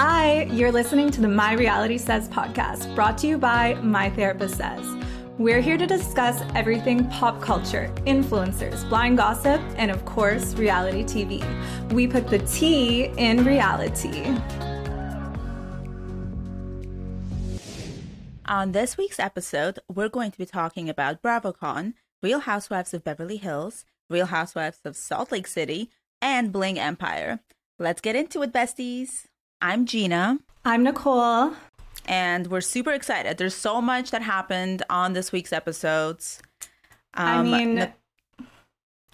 Hi, you're listening to the My Reality Says podcast, brought to you by My Therapist Says. We're here to discuss everything pop culture, influencers, blind gossip, and of course, reality TV. We put the T in reality. On this week's episode, we're going to be talking about BravoCon, Real Housewives of Beverly Hills, Real Housewives of Salt Lake City, and Bling Empire. Let's get into it, besties. I'm Gina. I'm Nicole. And we're super excited. There's so much that happened on this week's episodes. Um, I mean,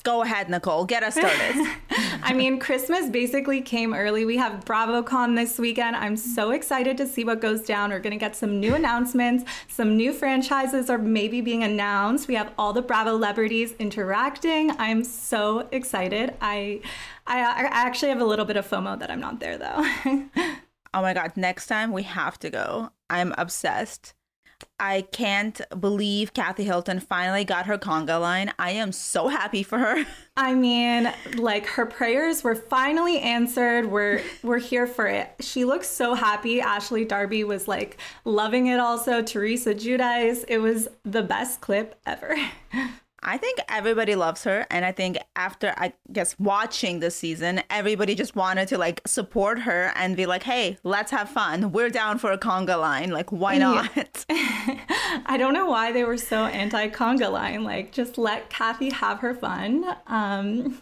Go ahead, Nicole. Get us started. I mean, Christmas basically came early. We have BravoCon this weekend. I'm so excited to see what goes down. We're going to get some new announcements. Some new franchises are maybe being announced. We have all the Bravo celebrities interacting. I'm so excited. I, I, I actually have a little bit of FOMO that I'm not there though. oh my God. Next time we have to go. I'm obsessed. I can't believe Kathy Hilton finally got her conga line. I am so happy for her. I mean, like her prayers were finally answered. We're we're here for it. She looks so happy. Ashley Darby was like loving it also. Teresa Giudice. It was the best clip ever. I think everybody loves her. And I think after, I guess, watching this season, everybody just wanted to like support her and be like, hey, let's have fun. We're down for a conga line. Like, why not? Yeah. I don't know why they were so anti conga line. Like, just let Kathy have her fun. Um,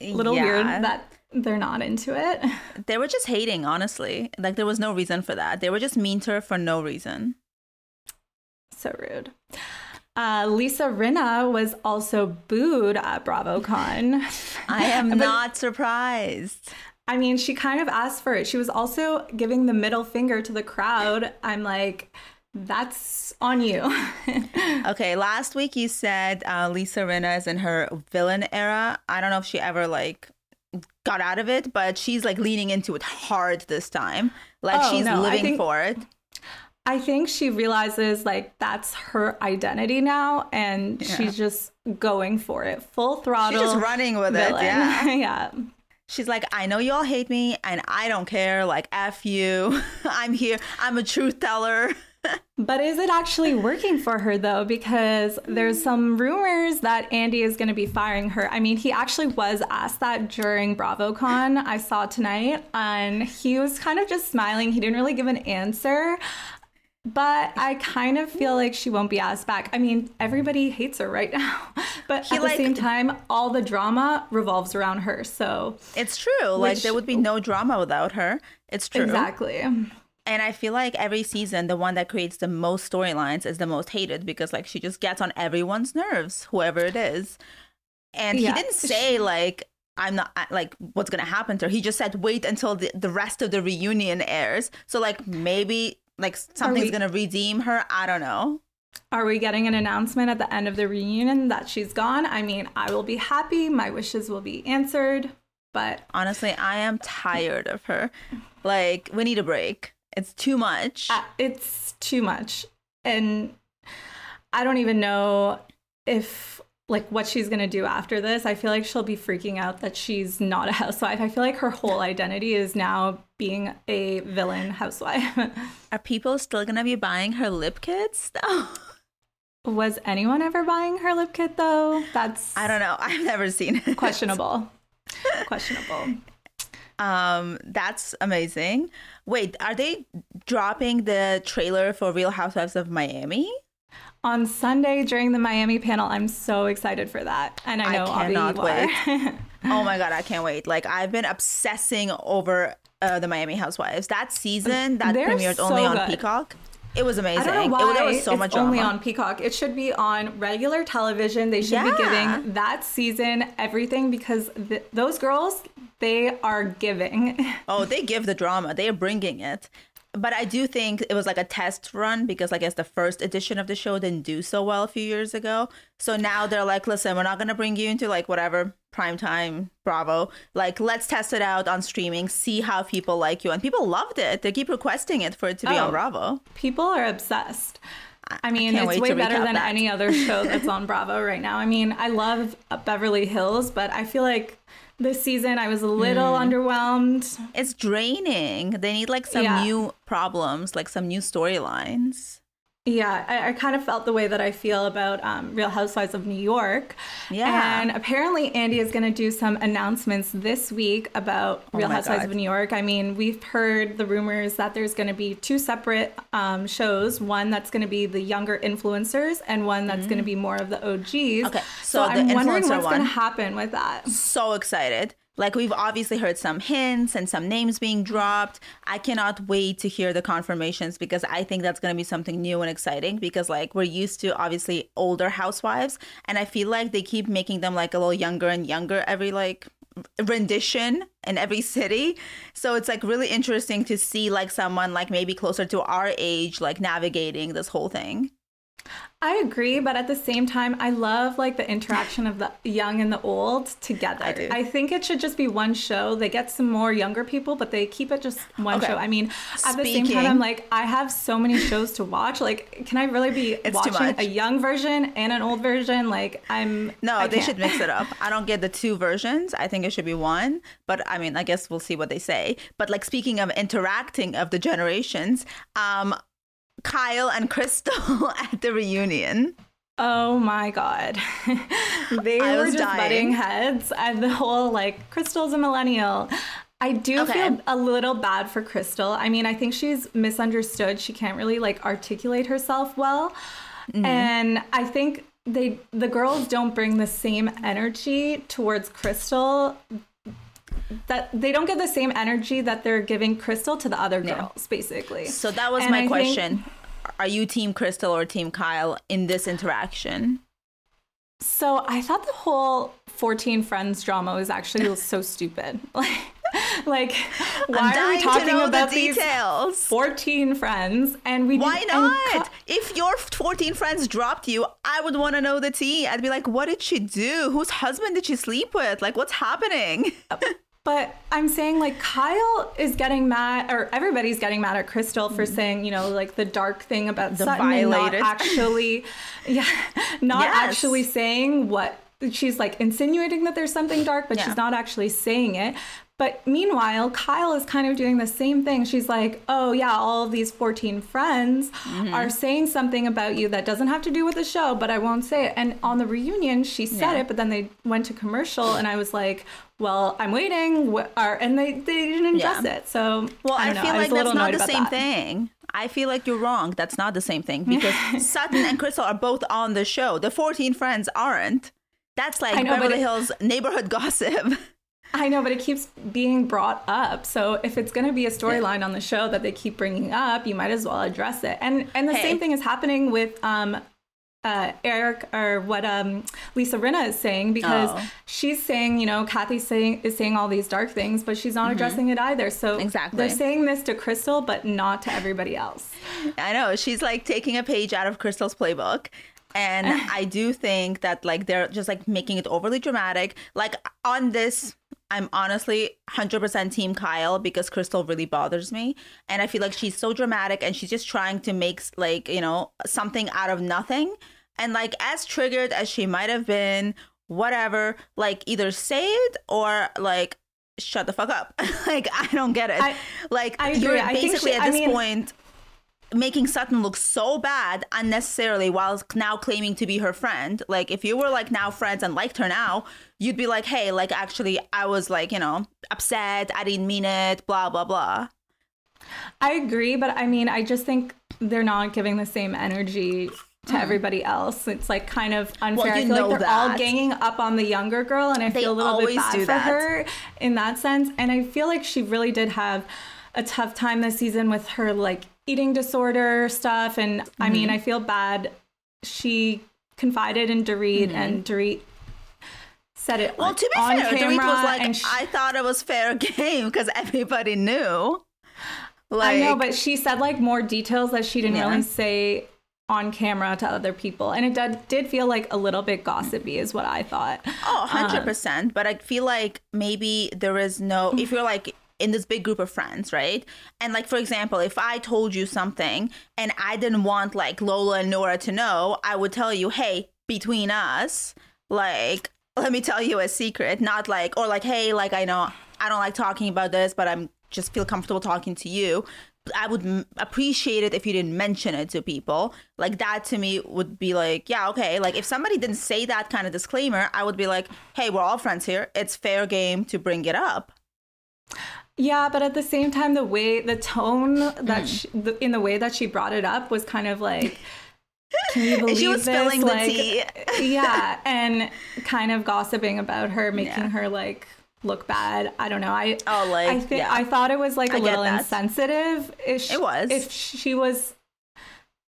little yeah. weird that they're not into it. They were just hating, honestly. Like, there was no reason for that. They were just mean to her for no reason. So rude. Uh, Lisa Rinna was also booed at BravoCon. I am but, not surprised. I mean, she kind of asked for it. She was also giving the middle finger to the crowd. I'm like, that's on you. okay, last week you said uh, Lisa Rinna is in her villain era. I don't know if she ever like got out of it, but she's like leaning into it hard this time. Like oh, she's no, living think, for it. I think she realizes like that's her identity now and yeah. she's just going for it full throttle. She's just running with villain. it. Yeah. yeah. She's like, I know you all hate me and I don't care. Like, F you. I'm here. I'm a truth teller. but is it actually working for her though? Because there's some rumors that Andy is going to be firing her. I mean, he actually was asked that during BravoCon. I saw tonight, and he was kind of just smiling. He didn't really give an answer. But I kind of feel like she won't be asked back. I mean, everybody hates her right now. But he, at like, the same time, all the drama revolves around her. So it's true. Which, like there would be no drama without her. It's true. Exactly. And I feel like every season, the one that creates the most storylines is the most hated because like she just gets on everyone's nerves, whoever it is. And yeah. he didn't say like I'm not like what's gonna happen to her. He just said wait until the, the rest of the reunion airs. So like maybe like something's we, gonna redeem her. I don't know. Are we getting an announcement at the end of the reunion that she's gone? I mean, I will be happy. My wishes will be answered. But honestly, I am tired of her. Like, we need a break. It's too much. Uh, it's too much. And I don't even know if like what she's going to do after this. I feel like she'll be freaking out that she's not a housewife. I feel like her whole identity is now being a villain housewife. Are people still going to be buying her lip kits though? Was anyone ever buying her lip kit though? That's I don't know. I've never seen it. Questionable. questionable. Um, that's amazing. Wait, are they dropping the trailer for Real Housewives of Miami? On Sunday during the Miami panel. I'm so excited for that. And I know I cannot wait. oh my god, I can't wait. Like I've been obsessing over uh, the Miami Housewives. That season that They're premiered so only on good. Peacock. It was amazing. I don't know why it, there was so it's much only on Peacock. It should be on regular television. They should yeah. be giving that season everything because th- those girls, they are giving. Oh, they give the drama. They are bringing it but I do think it was like a test run because I guess the first edition of the show didn't do so well a few years ago. So now they're like, listen, we're not gonna bring you into like whatever primetime Bravo. Like, let's test it out on streaming, see how people like you. And people loved it. They keep requesting it for it to be oh, on Bravo. People are obsessed. I mean, I it's way better than that. any other show that's on Bravo right now. I mean, I love Beverly Hills, but I feel like this season. I was a little Mm. underwhelmed. It's draining. They need like some Yeah. new problems, like some new storylines. Yeah, I, I kind of felt the way that I feel about um, Real Housewives of New York. Yeah. And apparently, Andy is going to do some announcements this week about Real Oh Housewives God. of New York. I mean, we've heard the rumors that there's going to be two separate um, shows one that's going to be the younger influencers, and one that's going to be more of the OGs. Okay, So, so I'm wondering what's going to happen with that. so excited. Like we've obviously heard some hints and some names being dropped. I cannot wait to hear the confirmations because I think that's going to be something new and exciting because like we're used to obviously older housewives and I feel like they keep making them like a little younger and younger every like rendition in every city. So it's like really interesting to see like someone like maybe closer to our age like navigating this whole thing. I agree, but at the same time, I love like the interaction of the young and the old together. I do. I think it should just be one show. They get some more younger people, but they keep it just one Okay. show. I mean, at the same time, I'm like, I have so many shows to watch. Like, can I really be It's watching a young version and an old version? Like, I'm No, they should mix it up. I don't get the two versions. I think it should be one. But I mean, I guess we'll see what they say. But like speaking of interacting of the generations, um, Kyle and Crystal at the reunion. Oh my god. they I were just dying. butting heads and the whole like Crystal's a millennial. I do Okay. feel a little bad for Crystal. I mean, I think she's misunderstood. She can't really like articulate herself well. Mm-hmm. And I think they the girls don't bring the same energy towards Crystal that they don't get the same energy that they're giving Crystal to the other girls basically. So that was And my I think- question. Are you team Crystal or team Kyle in this interaction? So I thought the whole 14 friends drama was actually so stupid. Like, like why are we talking about the these details. 14 friends and we Why not? Ka- if your 14 friends dropped you, I would want to know the tea. I'd be like, what did she do? Whose husband did she sleep with? Like, what's happening? But I'm saying like Kyle is getting mad, or everybody's getting mad at Crystal for saying, you know, like the dark thing about The Sutton and not actually, yeah, not Yes. actually saying what she's like insinuating that there's something dark, but Yeah. she's not actually saying it. But meanwhile, Kyle is kind of doing the same thing. She's like, oh, yeah, all of these 14 friends Mm-hmm. are saying something about you that doesn't have to do with the show, but I won't say it. And on the reunion, she said Yeah. it, but then they went to commercial, and I was like, well, I'm waiting. Wh- Or, and they, they didn't address Yeah. it. So, Well, I, know. feel like a little that's not the same that. thing. I feel like you're wrong. That's not the same thing because Sutton and Crystal are both on the show. The 14 friends aren't. That's like I know, Beverly it- Hills neighborhood gossip. I know, but it keeps being brought up. So if it's going to be a storyline on the show that they keep bringing up, you might as well address it. And and the Hey. same thing is happening with um, uh, Eric or what um, Lisa Rinna is saying because Oh. she's saying, you know, Kathy saying is saying all these dark things, but she's not addressing it either. So Mm-hmm. Exactly. they're saying this to Crystal, but not to everybody else. I know. She's like taking a page out of Crystal's playbook. And I do think that like they're just like making it overly dramatic. Like on this, I'm honestly 100% team Kyle because Crystal really bothers me. And I feel like she's so dramatic and she's just trying to make like, you know, something out of nothing. And like as triggered as she might have been, whatever, like either say it or like shut the fuck up. like I don't get it. I- like I you're I basically at I this mean- point making Sutton look so bad unnecessarily while now claiming to be her friend. Like if you were like now friends and liked her now, you'd be like, "Hey, like actually I was like, you know, upset. I didn't mean it, blah blah blah." I agree, but I mean, I just think they're not giving the same energy to everybody else. It's like kind of unfair. Mm. you I feel know like they're all ganging up on the younger girl, and I They feel a little bit bad for that. her in that sense. And I feel like she really did have a tough time this season with her like eating disorder stuff. And I mean, Mm-hmm. I feel bad. She confided in Dorit, and Dorit said it Mm-hmm. Well, like, to be on fair, camera. Dorit was like, she- "I thought it was fair game because everybody knew." I Like, know, but she said like more details that she didn't Yeah. really say on camera to other people. And it did, did feel like a little bit gossipy, is what I thought. Oh, 100%. but I feel like maybe there is no, if you're like in this big group of friends, right? And like, for example, if I told you something and I didn't want like Lola and Nora to know, I would tell you, hey, between us, like, let me tell you a secret, not like or like, hey, like I know I don't like talking about this, but I'm just feel comfortable talking to you. I would m- appreciate it if you didn't mention it to people. Like that to me would be like, yeah, okay. Like if somebody didn't say that kind of disclaimer, I would be like, hey, we're all friends here. It's fair game to bring it up. Yeah, but at the same time, the way, the tone that Mm. she, the, in the way that she brought it up was kind of like, can you believe She was this? spilling the like, tea. yeah, and kind of gossiping about her, making Yeah. her like look bad. I don't know. I Oh, like, I think yeah. I thought it was like a I little insensitive. If she, It was. If she was,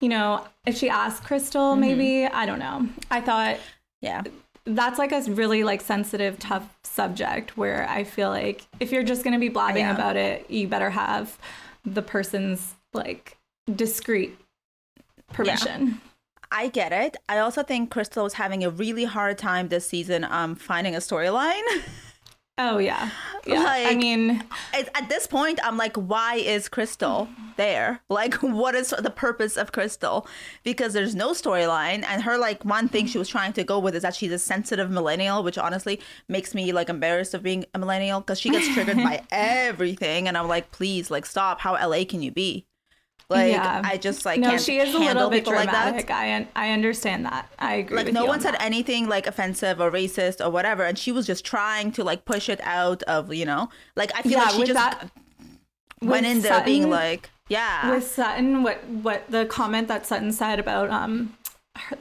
you know, if she asked Crystal, Mm-hmm. maybe I don't know. I thought Yeah. That's like a really like sensitive tough subject where i feel like if you're just going to be blabbing Yeah. about it you better have the person's like discreet permission I get it. I also think Crystal was having a really hard time this season um finding a storyline. oh yeah yeah i mean At this point, I'm like, why is Crystal there? Like, what is the purpose of Crystal? Because there's no storyline, and her like one thing she was trying to go with is that she's a sensitive millennial, which honestly makes me like embarrassed of being a millennial because she gets triggered by everything, and I'm like, please, like, stop. How LA can you be? Like, Yeah. I just like no can't she is a little bit people like that. dramatic i un- i understand that i agree like no one on said that. anything like offensive or racist or whatever and she was just trying to like push it out of you know like i feel yeah like she just that went in there being like yeah with Sutton, what what the comment that Sutton said about um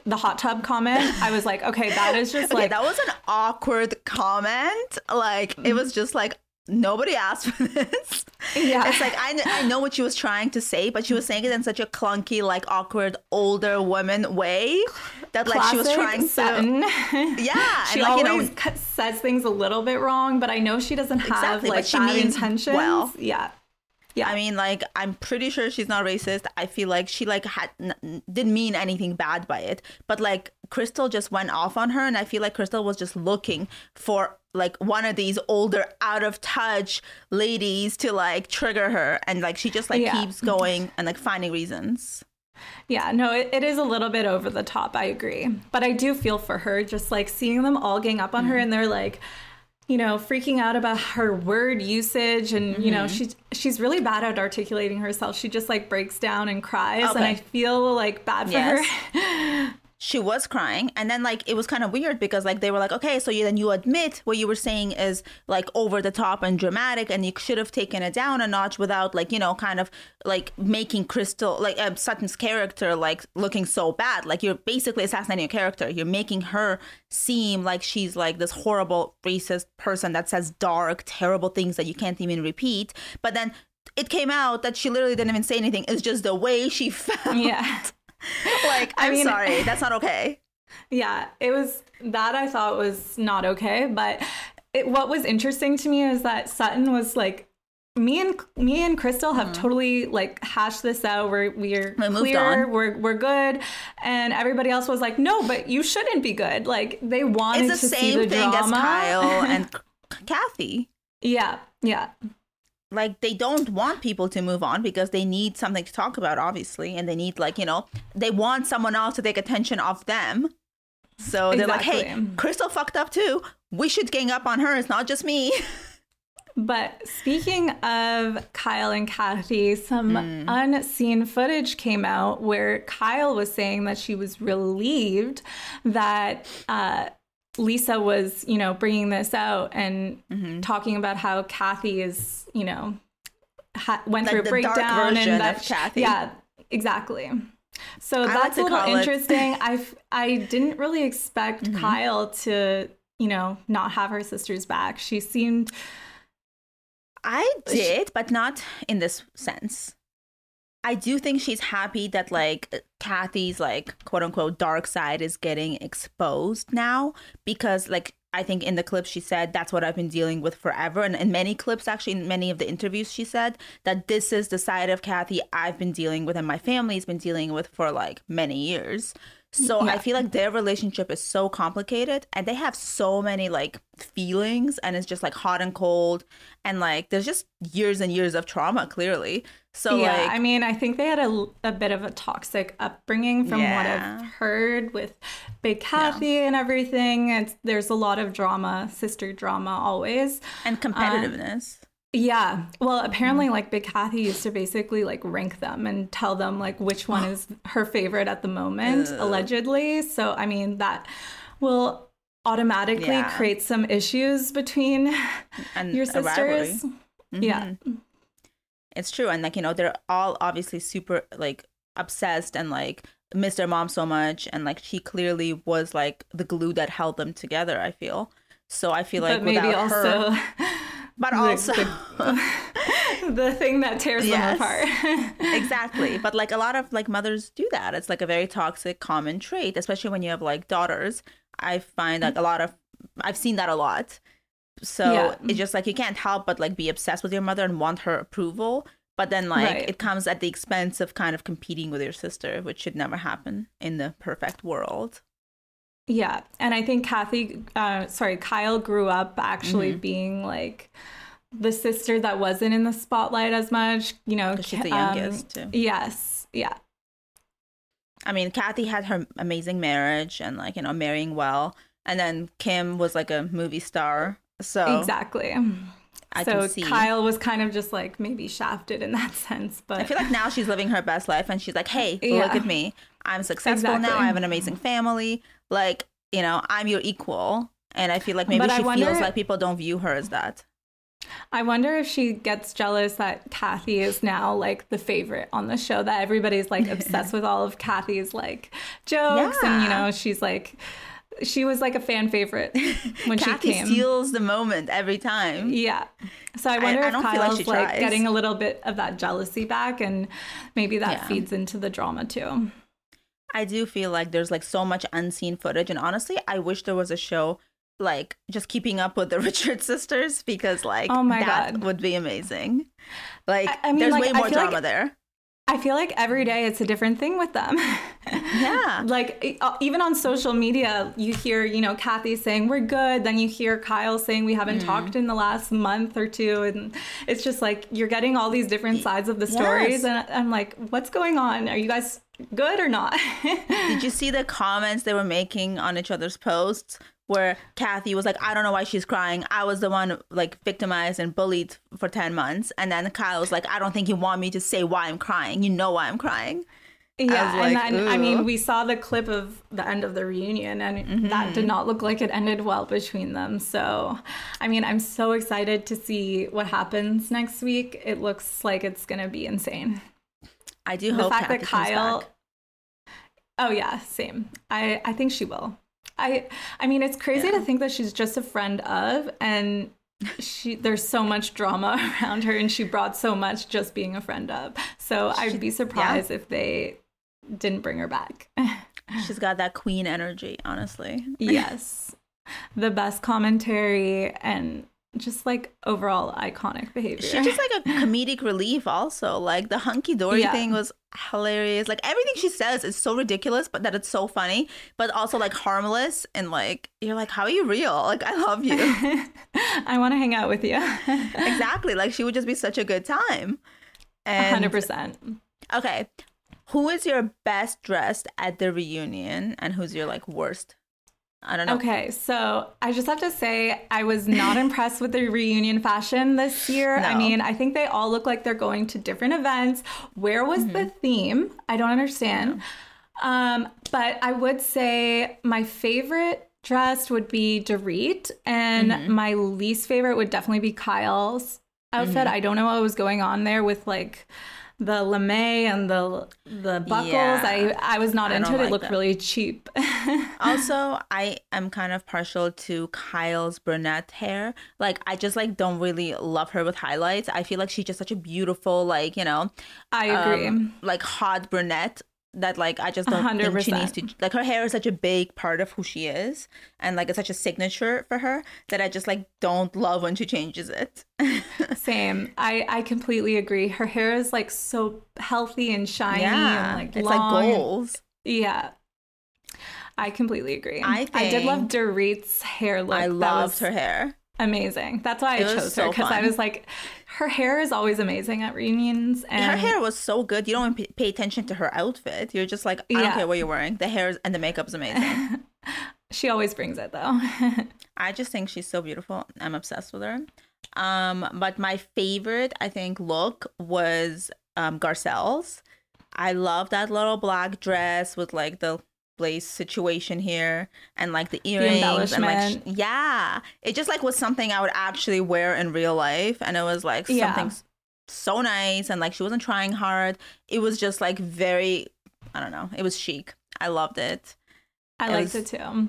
the hot tub comment, I was like, okay, that is just okay like that was an awkward comment like it was just like nobody asked for this Yeah. it's like I, I know what she was trying to say but she was saying it in such a clunky like awkward older woman way that like she was classic trying to Sutton. yeah she and like you always know says things a little bit wrong, but I know she doesn't have Exactly, like she bad means intentions. well. Yeah. Yeah. I mean, like, I'm pretty sure she's not racist. I feel like she like had n- didn't mean anything bad by it, but like Crystal just went off on her, and I feel like Crystal was just looking for like one of these older, out of touch ladies to like trigger her, and like she just like Yeah. keeps going and like finding reasons. Yeah, no, it, it is a little bit over the top. I agree. But I do feel for her, just like seeing them all gang up on her mm. and they're like, you know, freaking out about her word usage. And, you know, mm-hmm. she's, she's really bad at articulating herself. She just like breaks down and cries. And I feel like bad for Yes. her. she was crying. And then like it was kind of weird because like they were like okay so you then you admit what you were saying is like over the top and dramatic and you should have taken it down a notch without like you know kind of like making crystal like um, sutton's character like looking so bad. Like you're basically assassinating a character. You're making her seem like she's like this horrible racist person that says dark terrible things that you can't even repeat. But then it came out that she literally didn't even say anything. It's just the way she felt. Yeah. like I i'm mean- sorry that's not okay Yeah, it was that I thought was not okay. But it, what was interesting to me is that Sutton was like, me and me and Crystal have mm-hmm. totally like hashed this out. We're we're. We clear. We're we're good. And everybody else was like, no, but you shouldn't be good. Like they wanted it's the to see the thing as drama. Kyle and Kathy. yeah, yeah, Like they don't want people to move on because they need something to talk about, obviously, and they need like you know they want someone else to take attention off them. So they're like, "Hey, Crystal fucked up too. We should gang up on her. It's not just me." But speaking of Kyle and Kathy, some Hmm. unseen footage came out where Kyle was saying that she was relieved that uh, Lisa was, you know, bringing this out and Mm-hmm. talking about how Kathy is, you know, ha- went Like through a breakdown and that Kathy. yeah, exactly. So like that's to a little interesting. I. I I didn't really expect Mm-hmm. Kyle to, you know, not have her sister's back. She seemed I did, but not in this sense. I do think she's happy that like Kathy's like quote unquote dark side is getting exposed now because like I think in the clip she said that's what I've been dealing with forever and in many clips actually in many of the interviews she said that this is the side of Kathy I've been dealing with and my family's been dealing with for like many years. So I feel like their relationship is so complicated and they have so many like feelings and it's just like hot and cold and like there's just years and years of trauma clearly. So yeah, like I mean, I think they had a, a bit of a toxic upbringing from what I've heard with Big Kathy and everything. It's, there's a lot of drama, sister drama always. and um, competitiveness. Yeah. Well, apparently, mm. like Big Kathy used to basically like rank them and tell them like which one is her favorite at the moment, allegedly. So, I mean, that will automatically Yeah. create some issues between and your sisters. Yeah. Mm-hmm. It's true. And like, you know, they're all obviously super like obsessed and like miss their mom so much. And like she clearly was like the glue that held them together, I feel. So I feel like but maybe without also her, but the- also the thing that tears Yes. them apart. exactly. But like a lot of like mothers do that. It's like a very toxic common trait, especially when you have like daughters. I find like a lot of I've seen that a lot. So Yeah. it's just like you can't help but like be obsessed with your mother and want her approval. But then like Right. it comes at the expense of kind of competing with your sister, which should never happen in the perfect world. Yeah, and I think Kathy, uh, sorry, Kyle grew up actually Mm-hmm. being like the sister that wasn't in the spotlight as much. You know. she's the um, youngest, too. Yes, yeah, I mean, Kathy had her amazing marriage and like, you know, marrying well. And then Kim was like a movie star. So exactly. I so see. Kyle was kind of just like maybe shafted in that sense, but I feel like now she's living her best life and she's like, hey, Yeah. look at me. I'm successful now. I have an amazing family. Like, you know, I'm your equal. And I feel like maybe But she wonder- feels like people don't view her as that. I wonder if she gets jealous that Kathy is now like the favorite on the show, that everybody's like obsessed with all of Kathy's like jokes. And, you know, she's like, she was like a fan favorite when Kathy she came. steals the moment every time. Yeah. So I wonder I if don't feel like Kyle's like, getting a little bit of that jealousy back and maybe that Yeah. feeds into the drama too. I do feel like there's like so much unseen footage. And honestly, I wish there was a show like just keeping up with the Richards sisters because like Oh my that God. would be amazing. Like I- I mean, there's like, way more feel like- drama there. I feel like every day it's a different thing with them. Yeah. like uh, even on social media, you hear, you know, Kathy saying we're good, then you hear Kyle saying we haven't Mm. talked in the last month or two and it's just like you're getting all these different sides of the stories Yes. and I'm like, what's going on? Are you guys good or not? Did you see the comments they were making on each other's posts where Kathy was like, I don't know why she's crying. I was the one like victimized and bullied for 10 months. And then Kyle was like, I don't think you want me to say why I'm crying. You know why I'm crying. Yeah, like, and then I mean, we saw the clip of the end of the reunion, and that Mm-hmm. did not look like it ended well between them. So, I mean, I'm so excited to see what happens next week. It looks like it's gonna be insane. I do The hope fact Kathy that Kyle, oh yeah, same. I I think she will. I I mean, it's crazy to think that she's just a friend of, and she there's so much drama around her, and she brought so much just being a friend of. So I'd be surprised if they didn't bring her back. She's got that queen energy, honestly. yes. The best commentary and just like overall iconic behavior. She's just like a comedic relief, also. Like the hunky dory Yeah. thing was hilarious. Like everything she says is so ridiculous, but that it's so funny, but also like harmless. And like, you're like, how are you real? Like, I love you. I want to hang out with you. exactly. Like, she would just be such a good time. And 100%. okay, who is your best dressed at the reunion and who's your like worst? I don't know. Okay, so I just have to say I was not impressed with the reunion fashion this year. I mean, I think they all look like they're going to different events. Where was the mm-hmm. theme? I don't understand. Um, but I would say my favorite dressed would be Dorit, and mm-hmm. my least favorite would definitely be Kyle's outfit. Mm-hmm. I don't know what was going on there with like the lamé and the the buckles. Yeah. I I was not I into it. It looked that. really cheap. also i am kind of partial to kyle's brunette hair like i just like don't really love her with highlights i feel like she's just such a beautiful like you know I agree. um, like hot brunette that like i just don't think she needs to like her hair is such a big part of who she is and like it's such a signature for her that i just like don't love when she changes it Same. I I completely agree. Her hair is like so healthy and shiny yeah and like it's long. like goals Yeah. I completely agree. I I did love think- Dorit's hair look. i loved was- her hair amazing. That's why I It was chose her because I was like, her hair is always amazing at reunions, and her hair was so good. You don't even pay attention to her outfit. You're just like, I don't care what you're wearing. The hair and the makeup's amazing. she always brings it though. I just think she's so beautiful. I'm obsessed with her. Um, but my favorite, I think, look was um Garcelle's. I love that little black dress with like the lace situation here and like the earrings and like yeah, it just like was something I would actually wear in real life, and it was like Yeah. something so nice and like she wasn't trying hard. It was just like very, I don't know, it was chic. I loved it I It liked was- it too.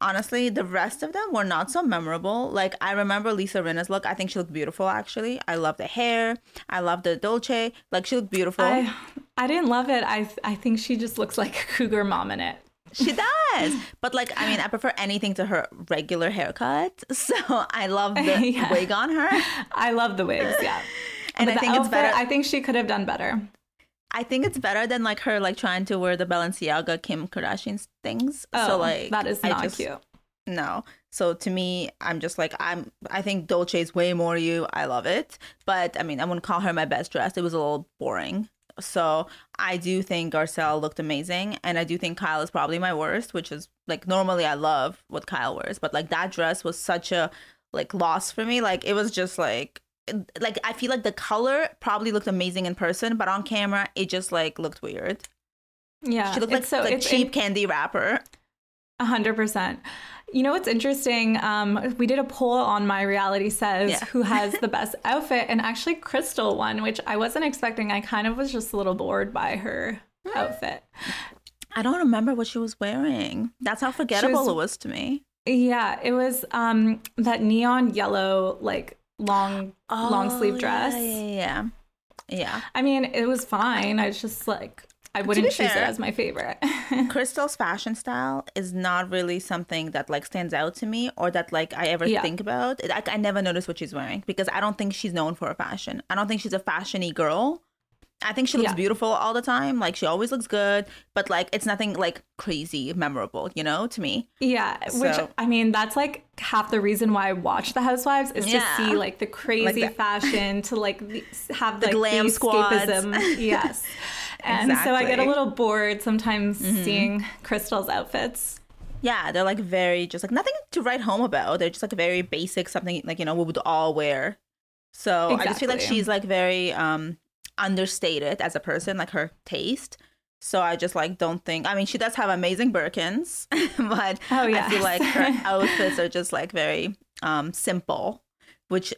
honestly, the rest of them were not so memorable. Like I remember Lisa Rinna's look. I think she looked beautiful. Actually, I love the hair. I love the Dolce. Like she looked beautiful. I I didn't love it. I I think she just looks like a cougar mom in it. She does. But like, I mean, I prefer anything to her regular haircut. So I love the Yeah. wig on her. I love the wigs, yeah. And But I think it's better. I think she could have done better. I think it's better than like her like trying to wear the Balenciaga Kim Kardashian things. Oh, so like that is not just- cute. No. So to me, I'm just like I'm. I think Dolce is way more you. I love it, but I mean, I wouldn't call her my best dress. It was a little boring. So I do think Garcelle looked amazing, and I do think Kyle is probably my worst, which is like normally I love what Kyle wears, but like that dress was such a like loss for me. Like it was just like like I feel like the color probably looked amazing in person, but on camera it just like looked weird. Yeah. She looked like so like cheap candy wrapper. A hundred percent. You know what's interesting? Um, we did a poll on my reality says Yeah. who has the best outfit, and actually Crystal won, which I wasn't expecting. I kind of was just a little bored by her outfit. I don't remember what she was wearing. That's how forgettable was- it was to me. Yeah, it was um that neon yellow like long long sleeve Oh, dress. Yeah, yeah, yeah. Yeah. I mean, it was fine. I was just like I wouldn't choose fair- it as my favorite. Crystal's fashion style is not really something that like stands out to me or that like I ever Yeah. think about. It- Like I never notice what she's wearing because I don't think she's known for her fashion. I don't think she's a fashiony girl. I think she looks Yeah. beautiful all the time. Like she always looks good, but like it's nothing like crazy memorable, you know, to me. Yeah, which I mean, that's like half the reason why I watch The Housewives is Yeah. to see like the crazy the- fashion, to like the, have The like glam the escapism. yes, and so I get a Mm-hmm. little bored sometimes seeing Crystal's outfits. Yeah, they're like very just like nothing to write home about. They're just like very basic, something like you know we would all wear. So I just feel like she's like very um understated as a person, like her taste. So I just like don't think. I mean, she does have amazing Birkins, but Oh, I feel like her outfits are just like very um simple, which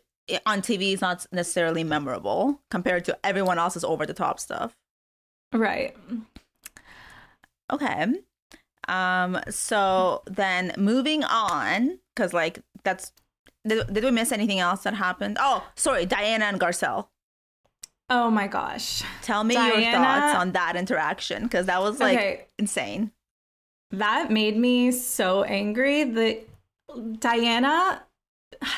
on TV is not necessarily memorable compared to everyone else's over the top stuff. Right. Okay. Um. So then moving on, because like that's did, did we miss anything else that happened? Oh, sorry, Diana and Garcelle. Oh my gosh. Tell me your thoughts on that interaction because that was like Okay. insane. That made me so angry that Diana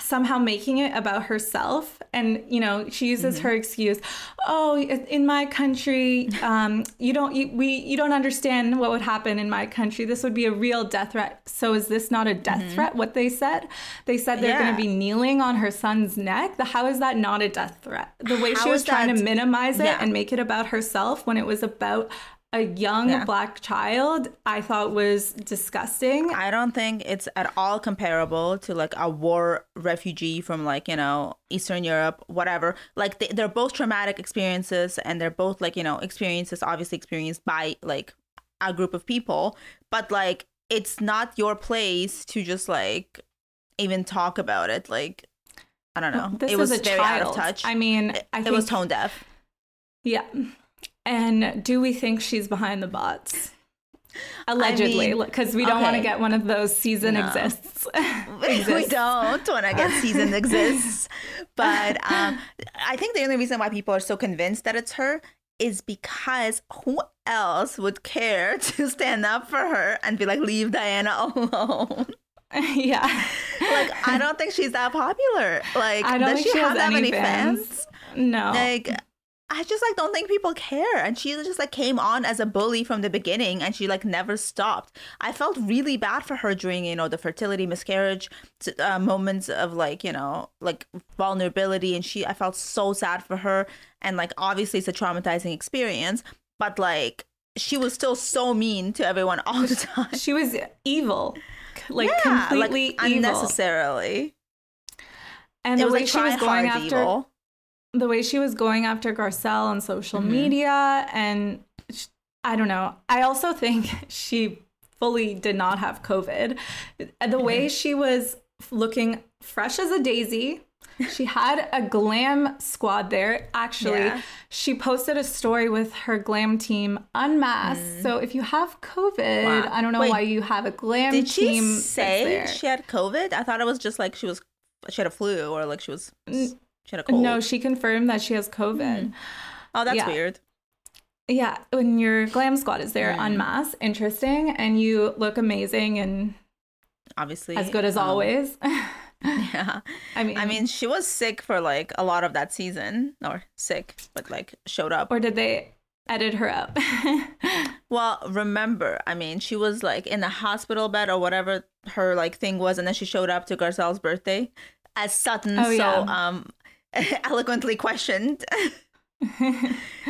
somehow making it about herself and you know she uses Mm-hmm. her excuse oh in my country um you don't you, we you don't understand what would happen in my country this would be a real death threat so is this not a death threat what they said they said they're Mm-hmm. Yeah. going to be kneeling on her son's neck the, how is that not a death threat the way How she was trying to minimize it Yeah. and make it about herself when it was about a young Yeah. black child i thought was disgusting I don't think it's at all comparable to like a war refugee from like you know Eastern Europe, whatever. Like they, they're both traumatic experiences, and they're both like you know experiences obviously experienced by like a group of people, but like it's not your place to just like even talk about it. Like I don't know, This it was a very child. out of touch. I mean, it, I it think, was tone deaf. Yeah. And do we think she's behind the bots? Allegedly, mean, because we don't want to get one of those season No. exists. we don't want to get cease and desists. But um, I think the only reason why people are so convinced that it's her is because who else would care to stand up for her and be like, leave Diana alone? yeah. like, I don't think she's that popular. Like, I does she, have that any many fans. No. Like, I just like don't think people care. And she just like came on as a bully from the beginning and she like never stopped. I felt really bad for her during, you know, the fertility miscarriage uh, moments of like, you know, like vulnerability. And she, I felt so sad for her. And like, obviously it's a traumatizing experience, but like, she was still so mean to everyone all the time. She was evil, like yeah, completely like, unnecessarily. And it the way like she was going after evil the way she was going after Garcelle on social mm-hmm. media and she, I don't know. I also think she fully did not have COVID. The way mm-hmm. she was looking fresh as a daisy. She had a glam squad there. Actually, yeah. she posted a story with her glam team unmasked. Mm. So if you have COVID, wow. I don't know Wait, why you have a glam did team. Did she say she had COVID? I thought it was just like she was she had a flu or like she was she had a cold. No, she confirmed that she has COVID. Mm. Oh, that's yeah. weird. Yeah, when your glam squad is there mm. unmasked, interesting, and you look amazing and obviously as good as um, always. yeah, I mean, I mean, she was sick for like a lot of that season, or sick, but like showed up. Or did they edit her up? well, remember, I mean, she was like in the hospital bed or whatever her like thing was, and then she showed up to Garcelle's birthday as Sutton. Oh, yeah. So um eloquently questioned.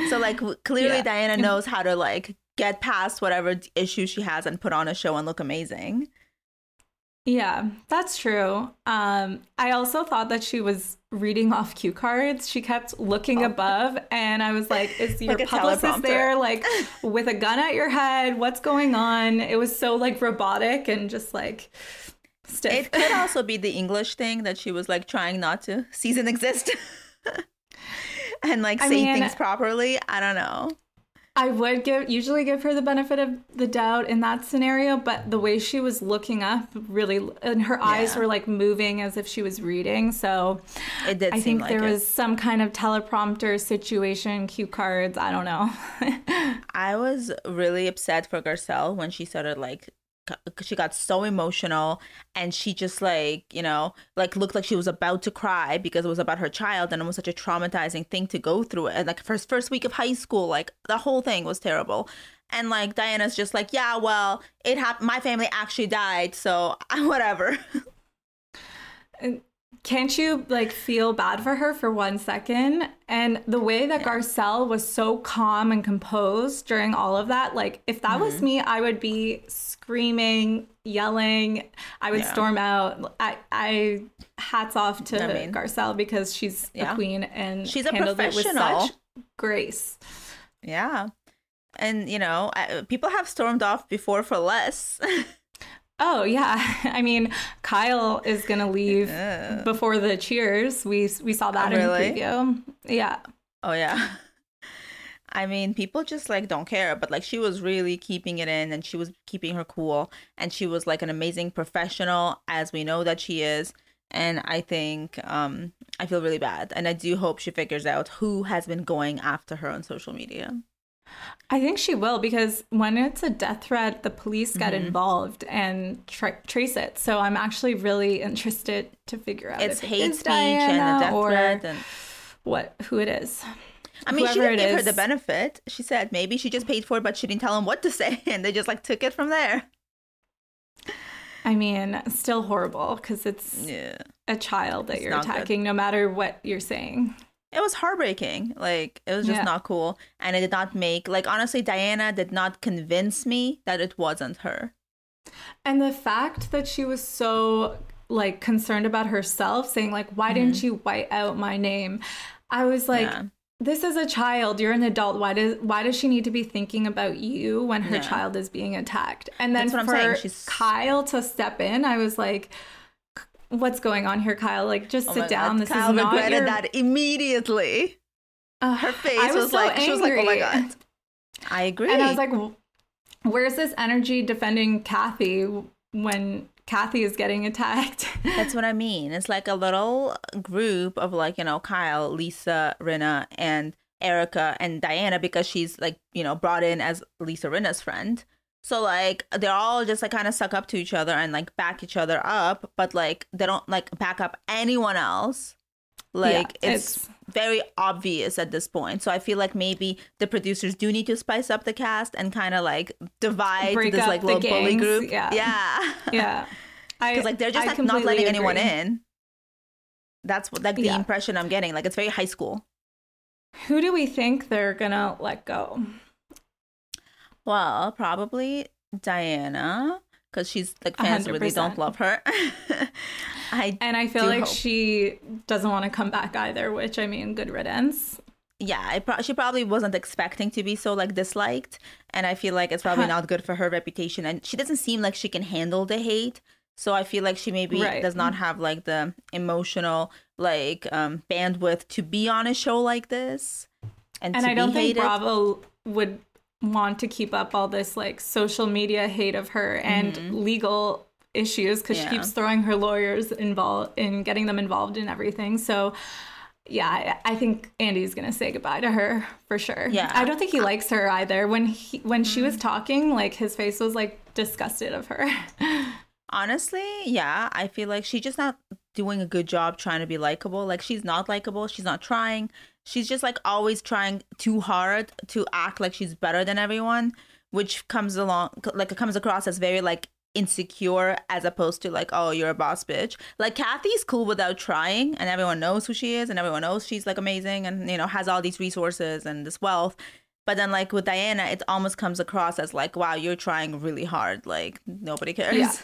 so like clearly yeah. Diana knows how to like get past whatever issue she has and put on a show and look amazing. Yeah, that's true. Um, I also thought that she was reading off cue cards. She kept looking oh. above, and I was like, "Is your like publicist there, like with a gun at your head? What's going on?" It was so like robotic and just like stiff. It could also be the English thing that she was like trying not to season exist and like I say mean, things properly. I don't know. I would give usually give her the benefit of the doubt in that scenario, but the way she was looking up really and her eyes yeah. were like moving as if she was reading. So it did I think like there it. was some kind of teleprompter situation, cue cards, I don't know. I was really upset for Garcelle when she started like she got so emotional and she just like you know like looked like she was about to cry because it was about her child and it was such a traumatizing thing to go through. And like first first week of high school like the whole thing was terrible. And like diana's just like yeah well it happened my family actually died so whatever can't you like feel bad for her for one second? And the way that Garcelle was so calm and composed during all of that, like if that mm-hmm. was me, I would be screaming, yelling. I would yeah. storm out. I, I hats off to I mean, Garcelle because she's yeah. a queen and she's a professional. grace. Yeah, and you know, people have stormed off before for less. Oh yeah, I mean Kyle is gonna leave yeah. before the cheers. We we saw that oh, in really? the preview. Yeah. Oh yeah. I mean, people just like don't care, but like she was really keeping it in and she was keeping her cool and she was like an amazing professional as we know that she is. And I think um I feel really bad and I do hope she figures out who has been going after her on social media. I think she will because when it's a death threat, the police get mm-hmm. involved and tra- trace it. So I'm actually really interested to figure out it's hate speech Diana and a death or threat and what who it is. I mean, Whoever she didn't give her the benefit. She said maybe she just paid for it, but she didn't tell him what to say, and they just like took it from there. I mean, still horrible because it's yeah. a child that it's you're attacking, good. no matter what you're saying it was heartbreaking. Like it was just yeah. not cool, and it did not make like honestly, Diana did not convince me that it wasn't her. And the fact that she was so like concerned about herself, saying like, "Why mm-hmm. didn't you white out my name?" I was like. Yeah. This is a child. You're an adult. Why does why does she need to be thinking about you when her yeah. child is being attacked? And then for Kyle to step in, I was like, what's going on here, Kyle? Like, just oh sit down. God. This Kyle is not regretted your... that immediately. Uh, Her face was, was so like, angry. she was like, oh my God. I agree. And I was like, where's this energy defending Kathy when Kathy is getting attacked? That's what I mean. It's like a little group of like, you know, Kyle, Lisa, Rinna, and Erica and Diana because she's like, you know, brought in as Lisa Rinna's friend. So like they're all just like kind of suck up to each other and like back each other up, but like they don't like back up anyone else. Like Yeah, it's, it's- very obvious at this point. So I feel like maybe the producers do need to spice up the cast and kind of like divide Break this up like the little bully group. yeah. Yeah. Yeah. Because like they're just I like not letting anyone in. That's what like the Yeah. impression I'm getting. Like it's very high school. Who do we think they're gonna let go? Well, probably Diana, because she's like fans really don't love her. I And I feel like hope. she doesn't want to come back either, which I mean, good riddance. yeah, I pro- she probably wasn't expecting to be so like disliked, and I feel like it's probably Huh. not good for her reputation. And she doesn't seem like she can handle the hate, so I feel like she maybe Right. does not have like the emotional like um bandwidth to be on a show like this. And, And I don't think hated. Bravo would want to keep up all this like social media hate of her and legal issues because Mm-hmm. Yeah. she keeps throwing her lawyers involved in getting them involved in everything. So yeah, I, I think Andy's gonna say goodbye to her for sure. Yeah. I don't think he likes her either. When he when she was talking, like his face was like disgusted of her. Honestly, yeah, I feel like she's just not doing a good job trying to be likable. Like she's not likable. She's not trying. She's just like always trying too hard to act like she's better than everyone, which comes along like it comes across as very like insecure as opposed to like oh you're a boss bitch. Like Kathy's cool without trying and everyone knows who she is and everyone knows she's like amazing and you know has all these resources and this wealth. But then like with Diana, it almost comes across as like wow, you're trying really hard. Like nobody cares. Yeah.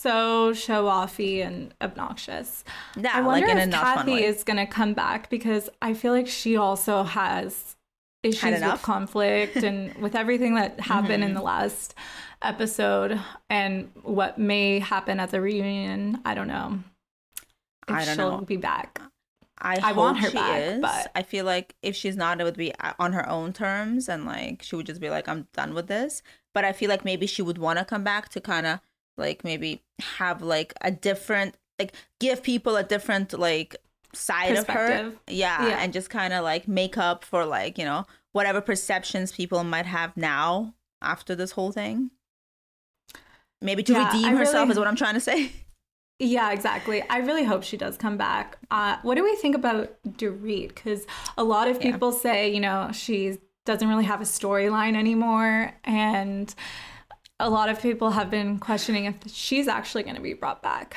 So show offy and obnoxious. Yeah, I wonder like in if Kathy way. is gonna come back because I feel like she also has issues with conflict and with everything that happened Mm-hmm. in the last episode and what may happen at the reunion. I don't know. If I don't she'll know. be back. I, I want her she back, is. but- I feel like if she's not, it would be uh, on her own terms, and like she would just be like, "I'm done with this." But I feel like maybe she would want to come back to kind of like maybe have like a different, like give people a different like side of her, yeah, Yeah. and just kind of like make up for like you know whatever perceptions people might have now after this whole thing. Maybe to Yeah, redeem I herself really- is what I'm trying to say. Yeah, exactly. I really hope she does come back. Uh, what do we think about Dorit? Because a lot of Yeah. people say, you know, she doesn't really have a storyline anymore. And a lot of people have been questioning if she's actually going to be brought back.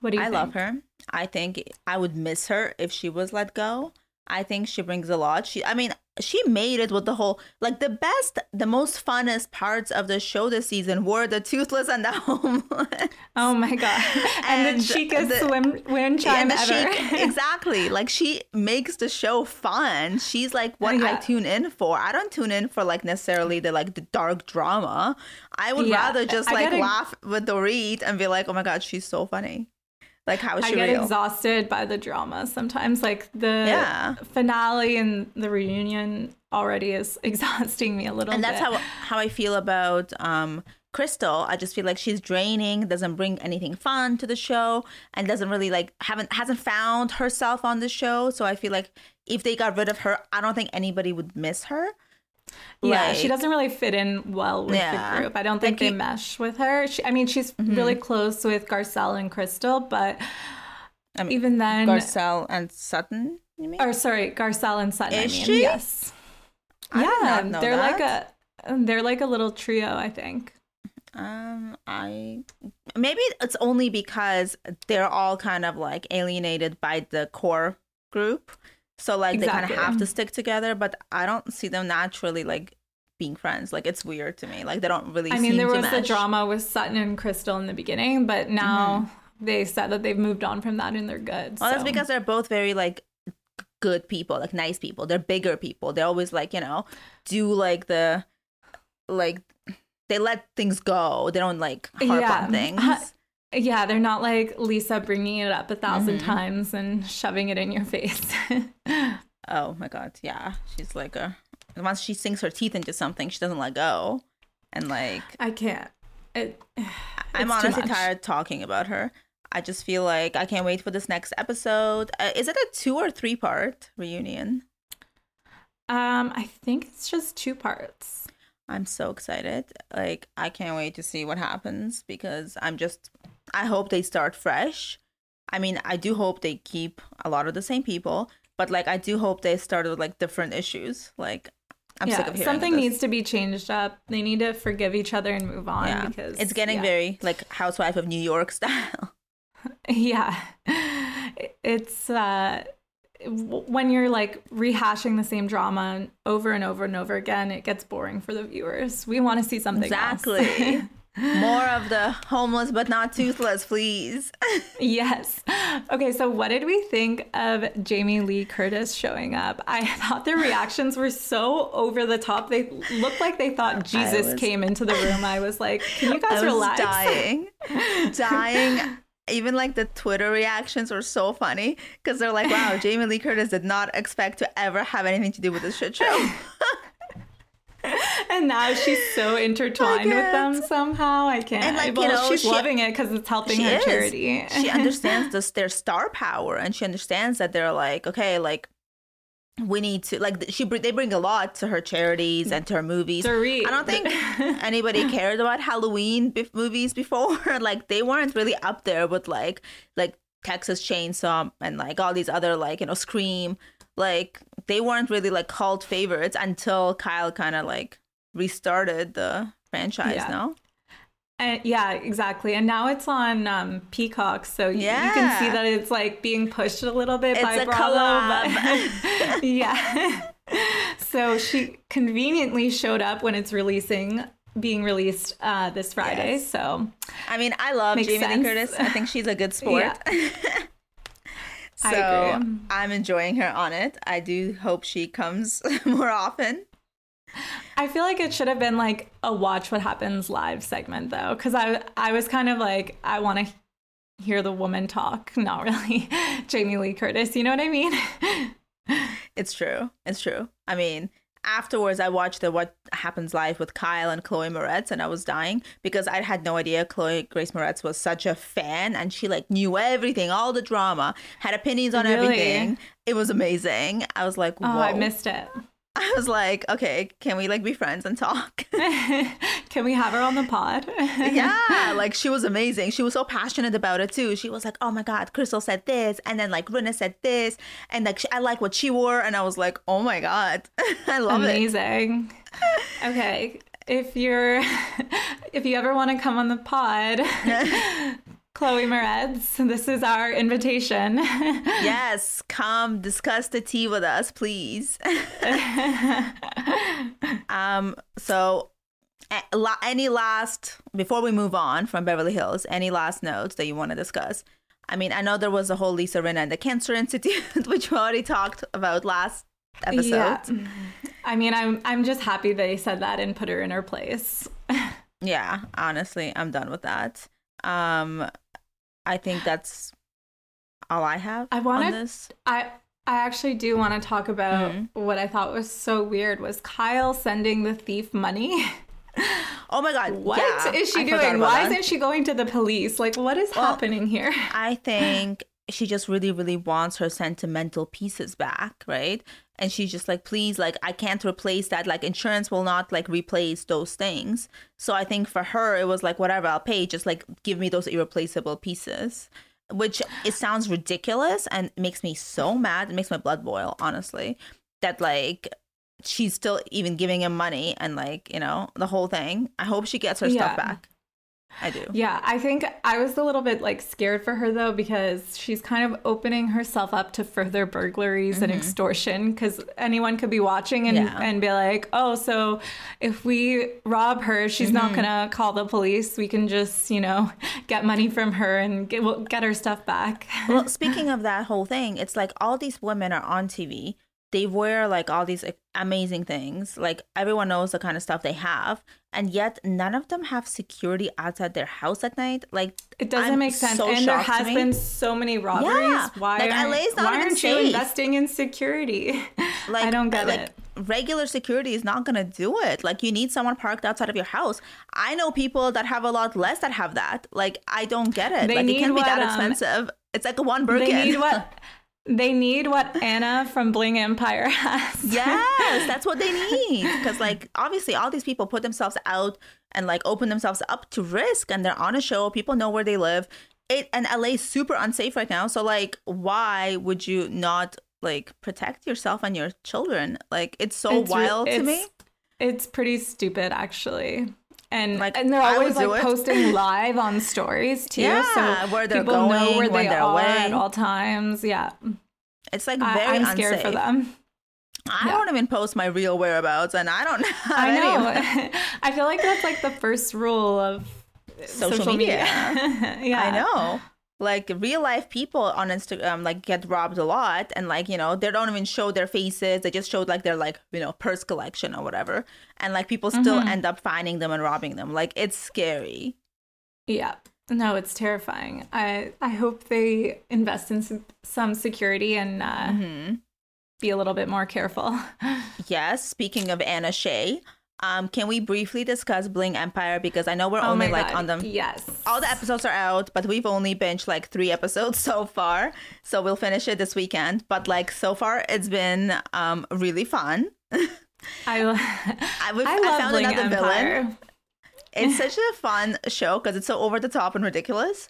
What do you I think? love her. I think I would miss her if she was let go. I think she brings a lot. She, I mean, she made it with the whole like the best, the most funnest parts of the show this season were the toothless and the homeless. Oh my God. And, And the cheapest the- swim wind chime and ever. exactly. Like she makes the show fun. She's like what I tune in for. I don't tune in for like necessarily the like the dark drama. I would Yeah, rather just like gotta- laugh with Dorit and be like, oh my god, she's so funny. Like how is I she get real? exhausted by the drama sometimes. Like the Yeah. finale and the reunion already is exhausting me a little bit. and bit. that's how how I feel about um Crystal. I just feel like she's draining, doesn't bring anything fun to the show, and doesn't really like haven't hasn't found herself on the show. So I feel like if they got rid of her, I don't think anybody would miss her. Yeah, she doesn't really fit in well with Yeah. the group. I don't think Like they Mm-hmm. mesh with her. She, I mean, she's really close with Garcelle and Crystal, but I mean, even then, Garcelle and Sutton. You mean? or sorry, Garcelle and Sutton. Is I mean, she? yes, I yeah, know they're like a they're like a little trio. I think. Um, I maybe it's only because they're all kind of like alienated by the core group, so like they kind of have to stick together. But I don't see them naturally like being friends. Like it's weird to me. Like they don't really. I mean, there was the drama with Sutton and Crystal in the beginning, but now Mm-hmm. they said that they've moved on from that and they're good. Well, that's because they're both very like good people, like nice people. They're bigger people. They always like you know do like the like they let things go. They don't like harp Yeah. on things. Yeah, they're not like Lisa bringing it up a 1000 Mm-hmm. times and shoving it in your face. Oh my god, yeah. She's like a once she sinks her teeth into something, she doesn't let go. And like I can't. It, I'm honestly tired talking about her. I just feel like I can't wait for this next episode. Uh, is it a two or three part reunion? Um, I think it's just two parts. I'm so excited. Like I can't wait to see what happens because I'm just I hope they start fresh. I mean, I do hope they keep a lot of the same people, but like I do hope they start with like different issues. Like I'm yeah, sick of hearing something needs to be changed up. They need to forgive each other and move on Yeah. because it's getting yeah. very like Housewife of New York style. yeah it's uh when you're like rehashing the same drama over and over and over again it gets boring for the viewers we want to see something else. Exactly. More of the homeless but not toothless, please. yes okay so what did we think of jamie lee curtis showing up i thought their reactions were so over the top they looked like they thought jesus was- came into the room i was like can you I guys was relax dying. dying. Even like the Twitter reactions were so funny because they're like, wow, Jamie Lee Curtis did not expect to ever have anything to do with this shit show. and now she's so intertwined with them somehow. I can't. And, like, well, you know, she's she- loving it because it's helping her is. charity. she understands this their star power and she understands that they're like, okay, like we need to like she they bring a lot to her charities and to her movies. Dorit. I don't think anybody cared about Halloween bef- movies before. like they weren't really up there with like like Texas Chainsaw and like all these other like you know Scream. Like they weren't really like cult favorites until Kyle kind of like restarted the franchise. Yeah. No, And, yeah, exactly. And now it's on um, Peacock, so y- you can see that it's like being pushed a little bit It's by Bravo. but- yeah. so she conveniently showed up when it's releasing, being released uh, this Friday. Yes. So I mean I love Jamie. Lee Curtis. I think she's a good sport. So I agree. I'm enjoying her on it. I do hope she comes more often. I feel like it should have been like a watch what happens live segment though, because I I was kind of like I want to hear the woman talk, not really Jamie Lee Curtis. You know what I mean? It's true. It's true. I mean, afterwards, I watched the What Happens Live with Kyle and Chloe Moretz, and I was dying because I had no idea Chloe Grace Moretz was such a fan, and she like knew everything, all the drama, had opinions on Really? everything. It was amazing. I was like, Oh. I missed it. I was like, okay, can we like be friends and talk? Can we have her on the pod? yeah, like she was amazing. She was so passionate about it too. She was like, "Oh my god, Crystal said this, and then like Rinna said this, and like she, I like what she wore," and I was like, "Oh my god, I love it." Amazing. Okay, if you're if you ever want to come on the pod, Chloe Moretz, this is our invitation. Yes, come discuss the tea with us, please. um, so any last before we move on from Beverly Hills, any last notes that you want to discuss? I mean, I know there was a whole Lisa Rinna and the Cancer Institute, which we already talked about last episode. Yeah. I mean, I'm I'm just happy they said that and put her in her place. Yeah, honestly, I'm done with that. Um, I think that's all I have. I want this. I I actually do want to talk about Mhm. what I thought was so weird was Kyle sending the thief money. Oh my god, What yeah, is she I doing? Why that. isn't she going to the police? Like, what is Well, happening here? I think she just really, really wants her sentimental pieces back, right? And she's just like, please, like, I can't replace that. Like, insurance will not like replace those things. So I think for her, it was like, whatever, I'll pay. Just like, give me those irreplaceable pieces. Which it sounds ridiculous and makes me so mad. It makes my blood boil, honestly. That like she's still even giving him money and like you know the whole thing. I hope she gets her Yeah. stuff back. I do. Yeah, I think I was a little bit like scared for her though because she's kind of opening herself up to further burglaries and extortion because anyone could be watching and, Mm-hmm. Yeah. and be like, oh, so if we rob her, she's not Mm-hmm. gonna call the police. We can just, you know, get money from her and get we'll get her stuff back. well, speaking of that whole thing, it's like all these women are on TV. They wear like all these amazing things. Like everyone knows the kind of stuff they have, and yet none of them have security outside their house at night. Like It doesn't I'm make sense. so and there has been so many robberies. Yeah, Why, like, aren't, LA is not why aren't you investing in security? like I don't get like, it. Regular security is not gonna do it. Like you need someone parked outside of your house. I know people that have a lot less that have that. Like I don't get it. They like it can't be what, that um, expensive. It's like a one Birkin. They need what they need what Anna from Bling Empire has. yes, that's what they need. Because like obviously all these people put themselves out and like open themselves up to risk, and they're on a show. People know where they live. it and LA is super unsafe right now. So like, why would you not like protect yourself and your children? Like, it's so It's wild to me. it's- It's pretty stupid, actually. And Like, and they're always like posting live on stories too. Yeah, so where they're people know going, where they they're away. at all times. Yeah, It's like very I'm scared unsafe. for them. I Yeah. don't even post my real whereabouts, and I don't I know. I feel like that's like the first rule of Social social, media. yeah, I know. Like real life people on Instagram like get robbed a lot and like, you know, they don't even show their faces. They just showed like their like, you know, purse collection or whatever. And like people still Mm-hmm. end up finding them and robbing them. Like it's scary. Yeah. No, it's terrifying. I I hope they invest in some, some security and uh, Mm-hmm. be a little bit more careful. Yes, speaking of Anna Shay, um, can we briefly discuss Bling Empire? Because I know we're oh only like God. on them Yes. all the episodes are out, but we've only binged like three episodes so far. So we'll finish it this weekend. But like so far, it's been um really fun. I I, I I, love found Bling another Empire. villain. It's such a fun show because it's so over the top and ridiculous.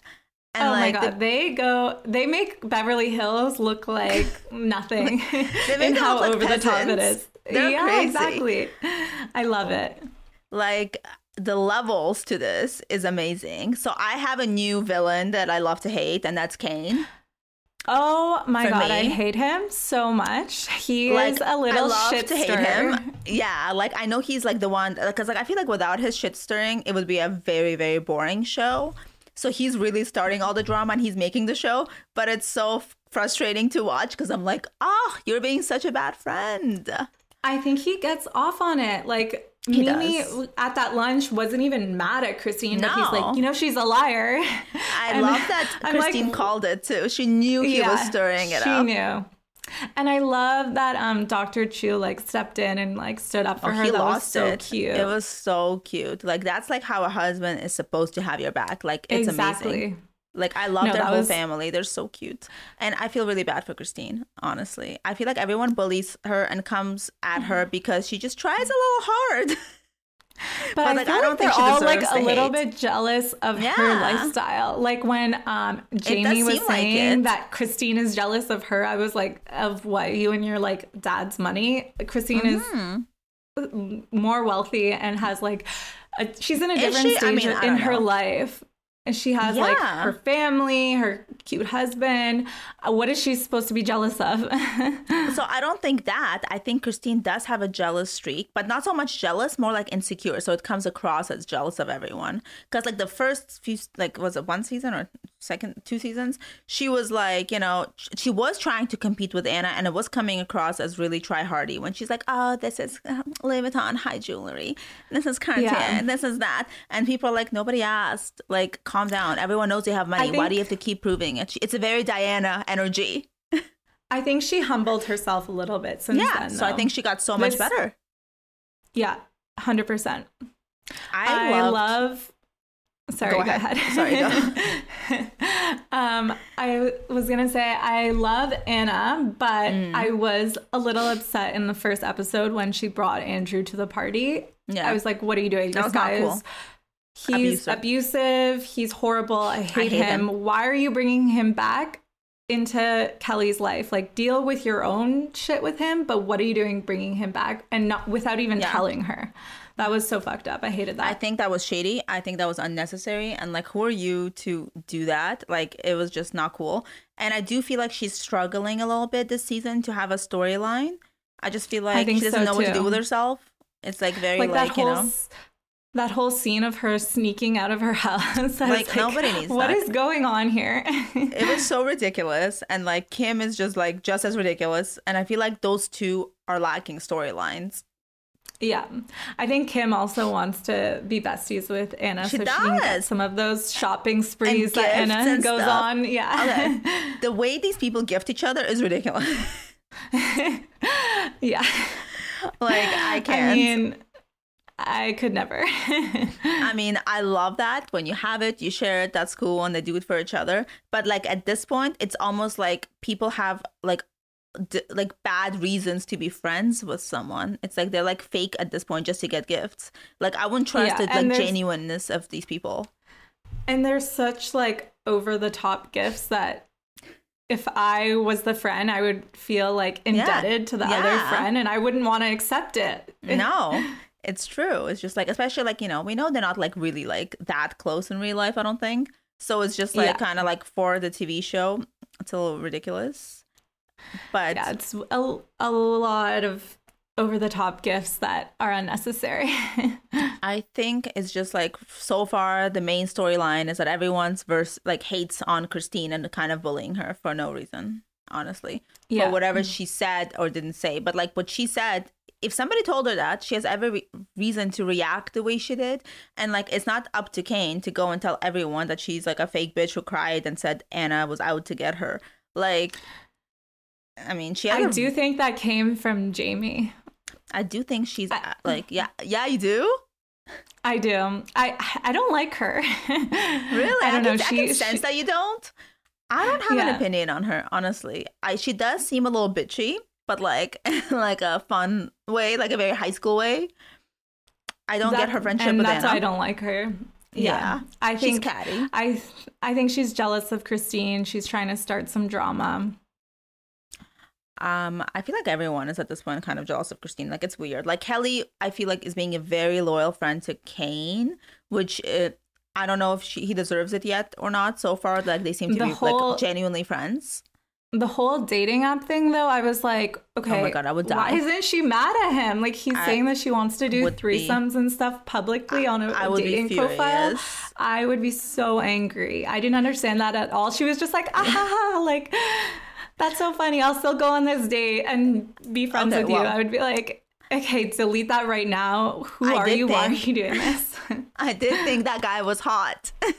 And oh like my the- god, they go. They make Beverly Hills look like nothing. And how over the top it is. They're yeah, crazy. exactly. I love it. like the levels to this is amazing. So I have a new villain that I love to hate, and that's Kane. Oh my god, I hate him so much. He like is a little I love shit to hate him. Yeah, like I know he's like the one because like I feel like without his shit stirring, it would be a very very boring show. So he's really starting all the drama and he's making the show, but it's so f- frustrating to watch because I'm like, oh, you're being such a bad friend. I think he gets off on it. Like He Mimi does. at that lunch wasn't even mad at Christine, but he's like, you know, she's a liar. I And love that I'm like, Christine called it too. She knew he was stirring it she up. knew. And I love that um Dr. Chiu like stepped in and like stood up for Oh, her. he that lost was so it. cute. It was so cute. Like that's like how a husband is supposed to have your back. Like it's exactly. amazing. Like I love No, their whole was- family. They're so cute. And I feel really bad for Christine, honestly. I feel like everyone bullies her and comes at Mm-hmm. her because she just tries a little hard. But, But, I like, feel I like don't they're think she all like a the little bit jealous of her lifestyle. Like when um Jamie was seem like saying that Christine is jealous of her, I was like, of what? You and your like dad's money? Christine Mm-hmm. is more wealthy and has like a, she's in a different she? I stage mean, in her know. life. And she has like her family, her cute husband. Uh, What is she supposed to be jealous of? so I don't think that. I think Christine does have a jealous streak, but not so much jealous, more like insecure. So it comes across as jealous of everyone. Because like the first few, like was it one season or second two seasons? She was like, you know, she was trying to compete with Anna, and it was coming across as really try hardy when she's like, oh, this is um, Louis Vuitton high jewelry, this is Cartier, Yeah. this is that, and people are like, nobody asked. Like, calm down. Everyone knows you have money. Why do you have to keep proving it? It's a very Diana energy. I think she humbled herself a little bit since Yeah. then. so I think she got so much better. Yeah, hundred percent. I, I, loved- love. Sorry, Go go, ahead. ahead. Sorry, um, I was gonna say I love Anna, but Mm. I was a little upset in the first episode when she brought Andrew to the party. Yeah. I was like, "What are you doing? This guy cool. He's Abusive. abusive. He's horrible. I hate, hate him. him. Why are you bringing him back into Kelly's life? Like, deal with your own shit with him. But what are you doing bringing him back and not without even Yeah. telling her? That was so fucked up. I hated that. I think that was shady. I think that was unnecessary. And like, who are you to do that? Like, it was just not cool. And I do feel like she's struggling a little bit this season to have a storyline. I just feel like she doesn't so, know what to do with herself. It's like very like, like, that you whole know. s- that whole scene of her sneaking out of her house. Was Like, nobody needs What that." is going on here? It was so ridiculous. And like Kim is just like just as ridiculous. And I feel like those two are lacking storylines. Yeah, I think Kim also wants to be besties with Anna, She so she can get does. some of those shopping sprees that Anna goes stuff. on. Yeah, Okay. the way these people gift each other is ridiculous. yeah. like I can't. I mean, I could never. I mean, I love that when you have it, you share it, that's cool, and they do it for each other. But like at this point, it's almost like people have like d- like bad reasons to be friends with someone. It's like they're like fake at this point just to get gifts. Like I wouldn't trust Yeah, the like genuineness of these people. And there's such like over the top gifts that if I was the friend, I would feel like indebted to the other friend and I wouldn't want to accept it. no, it's true. It's just like, especially like, you know, we know they're not like really like that close in real life, I don't think. So it's just like Yeah. kind of like for the TV show, it's a little ridiculous. But Yeah, it's a, a lot of over the top gifts that are unnecessary. I think it's just like so far the main storyline is that everyone's verse like hates on Christine and kind of bullying her for no reason, honestly. Yeah. For whatever mm. she said or didn't say. But like what she said, if somebody told her that, she has every re- reason to react the way she did. And like it's not up to Kane to go and tell everyone that she's like a fake bitch who cried and said Anna was out to get her. Like I mean, she has I a- do think that came from Jamie. I do think she's I- uh, like yeah, yeah, you do? I do. I I don't like her. Really? I don't know. Can, I She, can sense she- that you don't. I don't have an opinion on her, honestly. I she does seem a little bitchy, but like like a fun way, like a very high school way. I don't get her friendship and with that's Anna. why I don't like her. Yeah. Yeah, I She's think catty. I I think she's jealous of Christine. She's trying to start some drama. Um, I feel like everyone is at this point kind of jealous of Christine. Like it's weird. Like Kelly, I feel like is being a very loyal friend to Kane, which it, I don't know if she, he deserves it yet or not. So far, like they seem to The be whole- like genuinely friends. The whole dating app thing, though, I was like, okay, Oh my God, I would Why die. isn't she mad at him? Like he's I saying that she wants to do would be- threesomes and stuff publicly on a, I a would be dating profile. I would be so angry. I didn't understand that at all. She was just like, ah, like that's so funny. I'll still go on this date and be oh, friends Okay, with you. well- I would be like, okay, delete that right now. Who I are you? Why are you doing this? I did think that guy was hot. like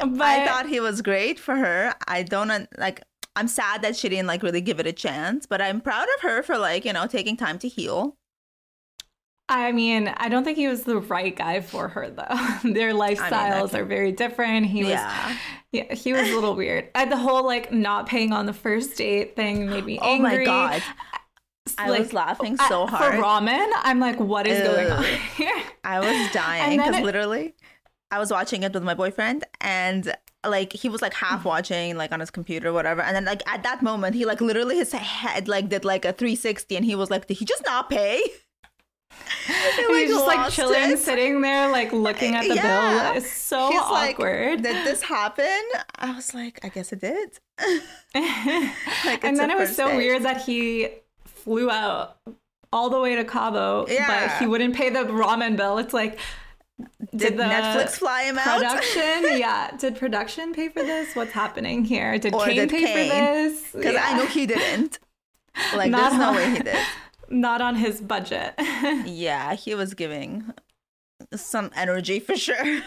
I thought he was great for her. I don't like I'm sad that she didn't like really give it a chance, but I'm proud of her for like, you know, taking time to heal. I mean, I don't think he was the right guy for her though. Their lifestyles can- are very different. He was Yeah. yeah, he was a little weird. And the whole like not paying on the first date thing made me angry. Oh my god. I Like, was laughing uh, so For hard. ramen, I'm like, what is going on here? I was dying because it- literally I was watching it with my boyfriend and like he was like half watching like on his computer or whatever and then like at that moment he like literally his head like did like a 360 and he was like did he just not pay He, He's just like chilling, it. sitting there, like looking at the Yeah. bill. It's so He's awkward. like did this happen I was like I guess it did like and then it was so date. weird that he flew out all the way to Cabo, Yeah. but he wouldn't pay the ramen bill. It's like, did the Netflix fly him out production? yeah, did production pay for this? What's happening here? Did Or Kane did pay Kane? for this? because I know he didn't like Not there's no way he did not on his budget. Yeah, he was giving some energy for sure.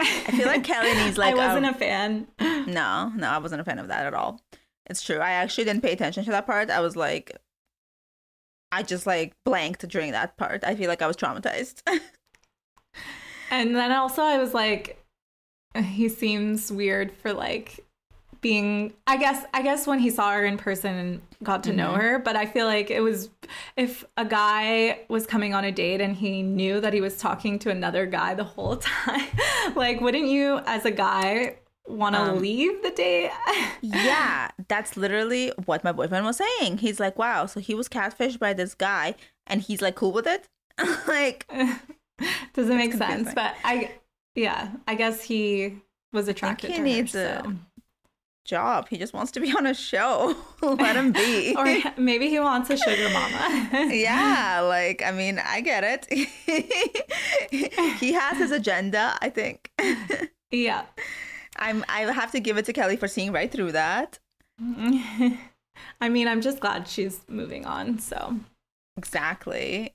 I feel like Kelly needs like I wasn't a, a fan. no, no, I wasn't a fan of that at all. It's true. I actually didn't pay attention to that part. I was like, I just like blanked during that part. I feel like I was traumatized. And then also I was like, he seems weird for like being I guess I guess when he saw her in person and got to know Mhm. her, but I feel like it was if a guy was coming on a date and he knew that he was talking to another guy the whole time, like wouldn't you as a guy want to Um, leave the date? yeah, that's literally what my boyfriend was saying. He's like, wow, so he was catfished by this guy and he's like cool with it? like, Doesn't make sense, but I yeah, I guess he was attracted he to her. needs a- so. Job. He just wants to be on a show. Let him be. or maybe he wants a sugar mama. yeah, like I mean, I get it. he has his agenda, I think. yeah. I'm I have to give it to Kelly for seeing right through that. I mean, I'm just glad she's moving on. So, Exactly.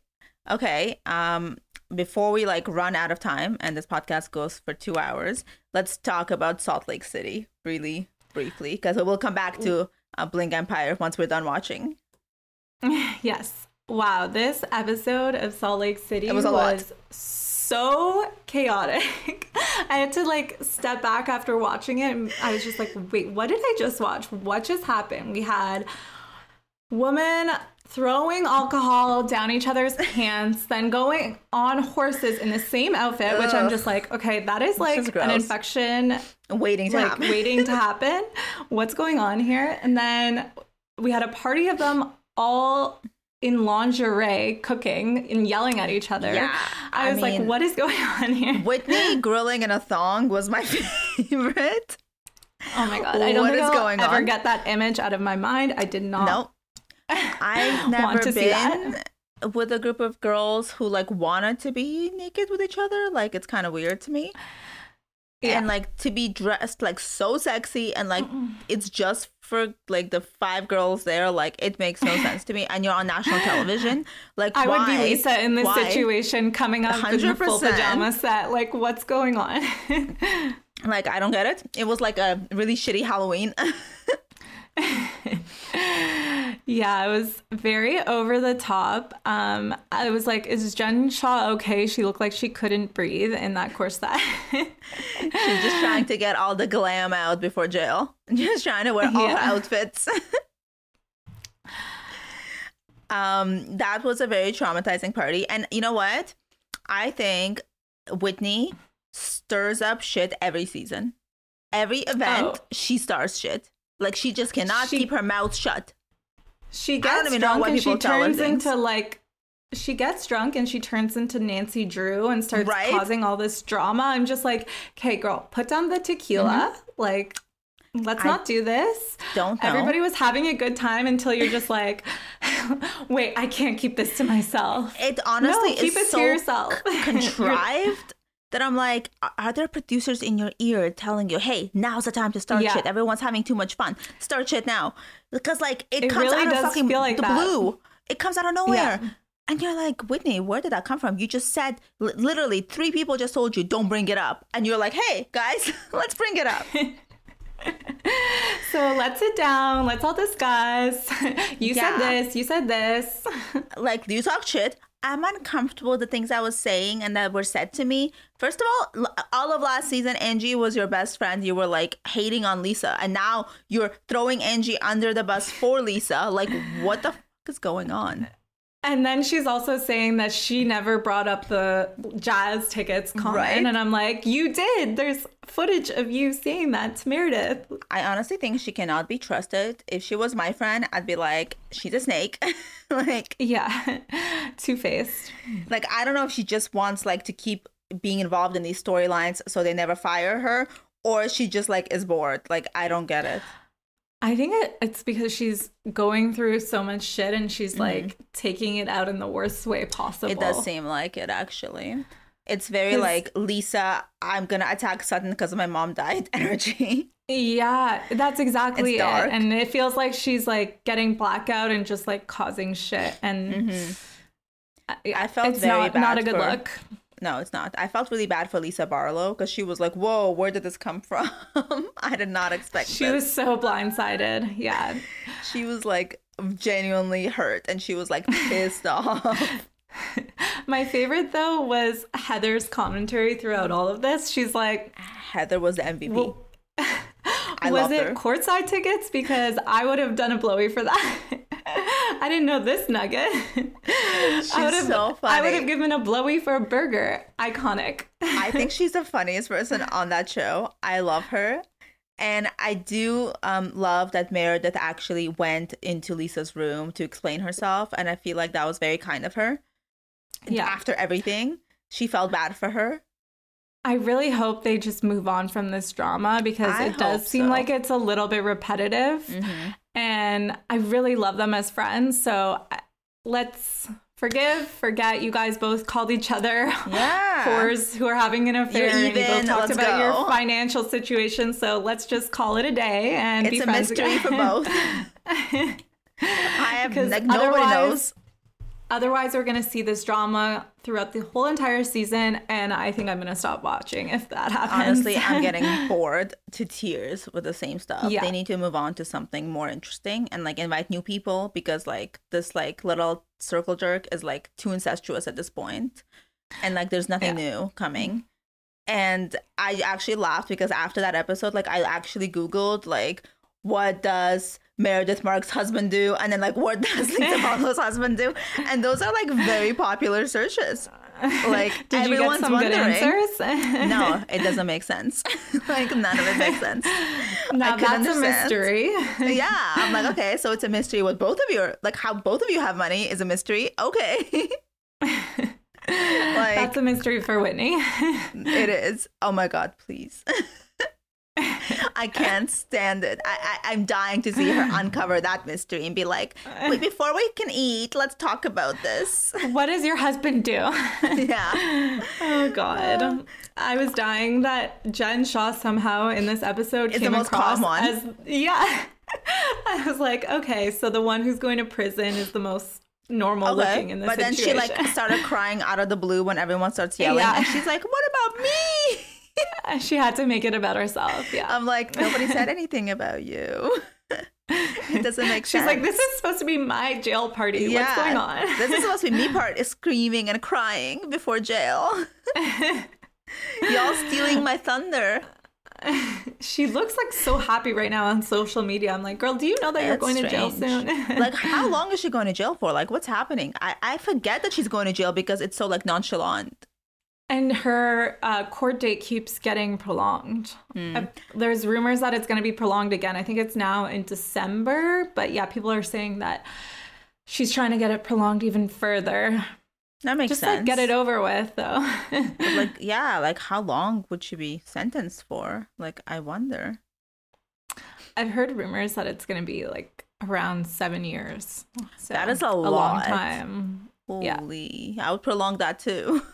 Okay. Um before we like run out of time and this podcast goes for 2 hours, let's talk about Salt Lake City really briefly because we'll come back to uh, Bling Empire once we're done watching. yes. Wow. This episode of Salt Lake City It was was so chaotic. I had to like step back after watching it. And I was just like, wait, what did I just watch? What just happened? We had woman throwing alcohol down each other's pants, then going on horses in the same outfit, which I'm just like, okay, that is like just an infection Waiting to like happen. waiting to happen. What's going on here? And then we had a party of them all in lingerie cooking and yelling at each other. Yeah, I I was like, what is going on here? Whitney grilling in a thong was my favorite. Oh my god. I don't What think is I'll going ever on? get that image out of my mind. I did not. Nope. I've never Want to see been with a group of girls who like wanted to be naked with each other. Like it's kind of weird to me. Yeah. And like to be dressed like so sexy and like it's just for like the five girls there. Like it makes no sense to me. And you're on national television. Like I would be? Lisa in this Why? situation coming up in the full 100%. pajama set. Like, what's going on? Like I don't get it. It was like a really shitty Halloween. yeah, it was very over the top. Um, I was like, is Jen Shah okay? She looked like she couldn't breathe in that corset. She's just trying to get all the glam out before jail. Just trying to wear all her outfits. um, that was a very traumatizing party. And you know what? I think Whitney stirs up shit every season. Every event, Oh. she stars shit. Like she just cannot She- keep her mouth shut. She gets drunk and she people tell her turns into like she gets drunk and she turns into Nancy Drew and starts Right? causing all this drama. I'm just like, okay, girl, put down the tequila. Like, let's Mm-hmm. I not do this. Don't know. Everybody was having a good time until you're just like, wait, I can't keep this to myself. it honestly no, keep is it so to yourself. contrived that I'm like, are- there producers in your ear telling you, hey, now's the time to start Yeah. shit? Everyone's having too much fun. Start shit now. Because, like, it, It comes really out of fucking like the that. blue. It comes out of nowhere. Yeah. And you're like, Whitney, where did that come from? You just said, li- literally, three people just told you, don't bring it up. And you're like, hey, guys, let's bring it up. So let's sit down. Let's all discuss. You Yeah. said this. You said this. like you talk shit i'm uncomfortable with the things i was saying and that were said to me. First of all all of last season angie was your best friend. You were like hating on lisa. And now you're throwing angie under the bus for lisa. Like what the fuck is going on And then she's also saying that she never brought up the jazz tickets comment. Right. And I'm like, you did. There's footage of you saying that to Meredith. i honestly think she cannot be trusted if she was my friend i'd be like she's a snake like Yeah. Two faced. like i don't know if she just wants like to keep being involved in these storylines so they never fire her or she just like is bored like i don't get it I think it, it's because she's going through so much shit and she's like taking it out in the worst way possible. Mm-hmm. It does seem like it actually. It's very like Lisa, I'm gonna attack Sutton because my mom died energy. Yeah, that's exactly it. And it feels like she's like getting blackout and just like causing shit. And I, Mm-hmm. I felt it's very not, not a good for- look. No, it's not. I felt really bad for Lisa Barlow because she was like, "Whoa, where did this come from?" I did not expect She this. was so blindsided. Yeah. She was like genuinely hurt, and she was like pissed off. My favorite though was Heather's commentary throughout all of this. She's like, Heather was the MVP. Well, I was it her. courtside tickets? Because I would have done a blowy for that. I didn't know this nugget. I would have, so I would have given a blowy for a burger. Iconic. I think she's the funniest person on that show. I love her. And I do um, love that Meredith actually went into Lisa's room to explain herself. And I feel like that was very kind of her. Yeah. After everything, she felt bad for her. I really hope they just move on from this drama because I it does seem so. like it's a little bit repetitive. Mm-hmm. And I really love them as friends. So let's forgive, forget. You guys both called each other Yeah. whores who are having an affair. and you both even, talked about your financial situation. So let's just call it a day and be It's a friends mystery again. for both. I have like nobody knows. Otherwise, we're going to see this drama throughout the whole entire season. And I think I'm going to stop watching if that happens. Honestly, I'm getting bored to tears with the same stuff. Yeah. They need to move on to something more interesting and like invite new people because like this like little circle jerk is like too incestuous at this. And like there's nothing new coming. And I actually laughed because after that episode, like I actually Googled like what does Meredith Marks' husband do, and then like what does Lisa Barlow's husband do, and those are like very popular searches. Like Did everyone's some good wondering. answers? no, it doesn't make sense. like none of it makes sense. now that's understand. a mystery. Yeah, I'm like, okay, so it's a mystery what both of you are like how both of you have money is a mystery. Okay. like that's a mystery for Whitney. it is. Oh my god, please. I can't stand it. I, I I'm dying to see her uncover that mystery and be like, wait, uh. before we can eat, let's talk about this. what does your husband do? yeah. Oh God. Uh. I was dying that Jen Shah somehow in this episode Is the came most across calm one. as yeah. I was like, okay, so the one who's going to prison is the most normal looking in this but then she like started crying out of the blue when everyone starts yelling, Yeah. and she's like, "What about me?" she had to make it about herself. Yeah. I'm like, nobody said anything about you. it doesn't make She's sense. She's like, this is supposed to be my jail party. What's going on? this is supposed to be me part is screaming and crying before jail. Y'all stealing my thunder. she looks like so happy right now on social media. I'm like, girl, do you know that you're going to jail soon? like, how long is she going to jail for? Like, what's happening? I, I forget that she's going to jail because it's so like nonchalant. And her uh, court date keeps getting prolonged. Uh, there's rumors that it's going to be prolonged again. I think it's now in December, but yeah, people are saying that she's trying to get it prolonged even further. That makes Just sense. like get it over with, though. Like, yeah, like how long would she be sentenced for? Like, I wonder. I've heard rumors that it's going to be like around seven years. So That is a long lot. time. Yeah. Holy, I would prolong that too.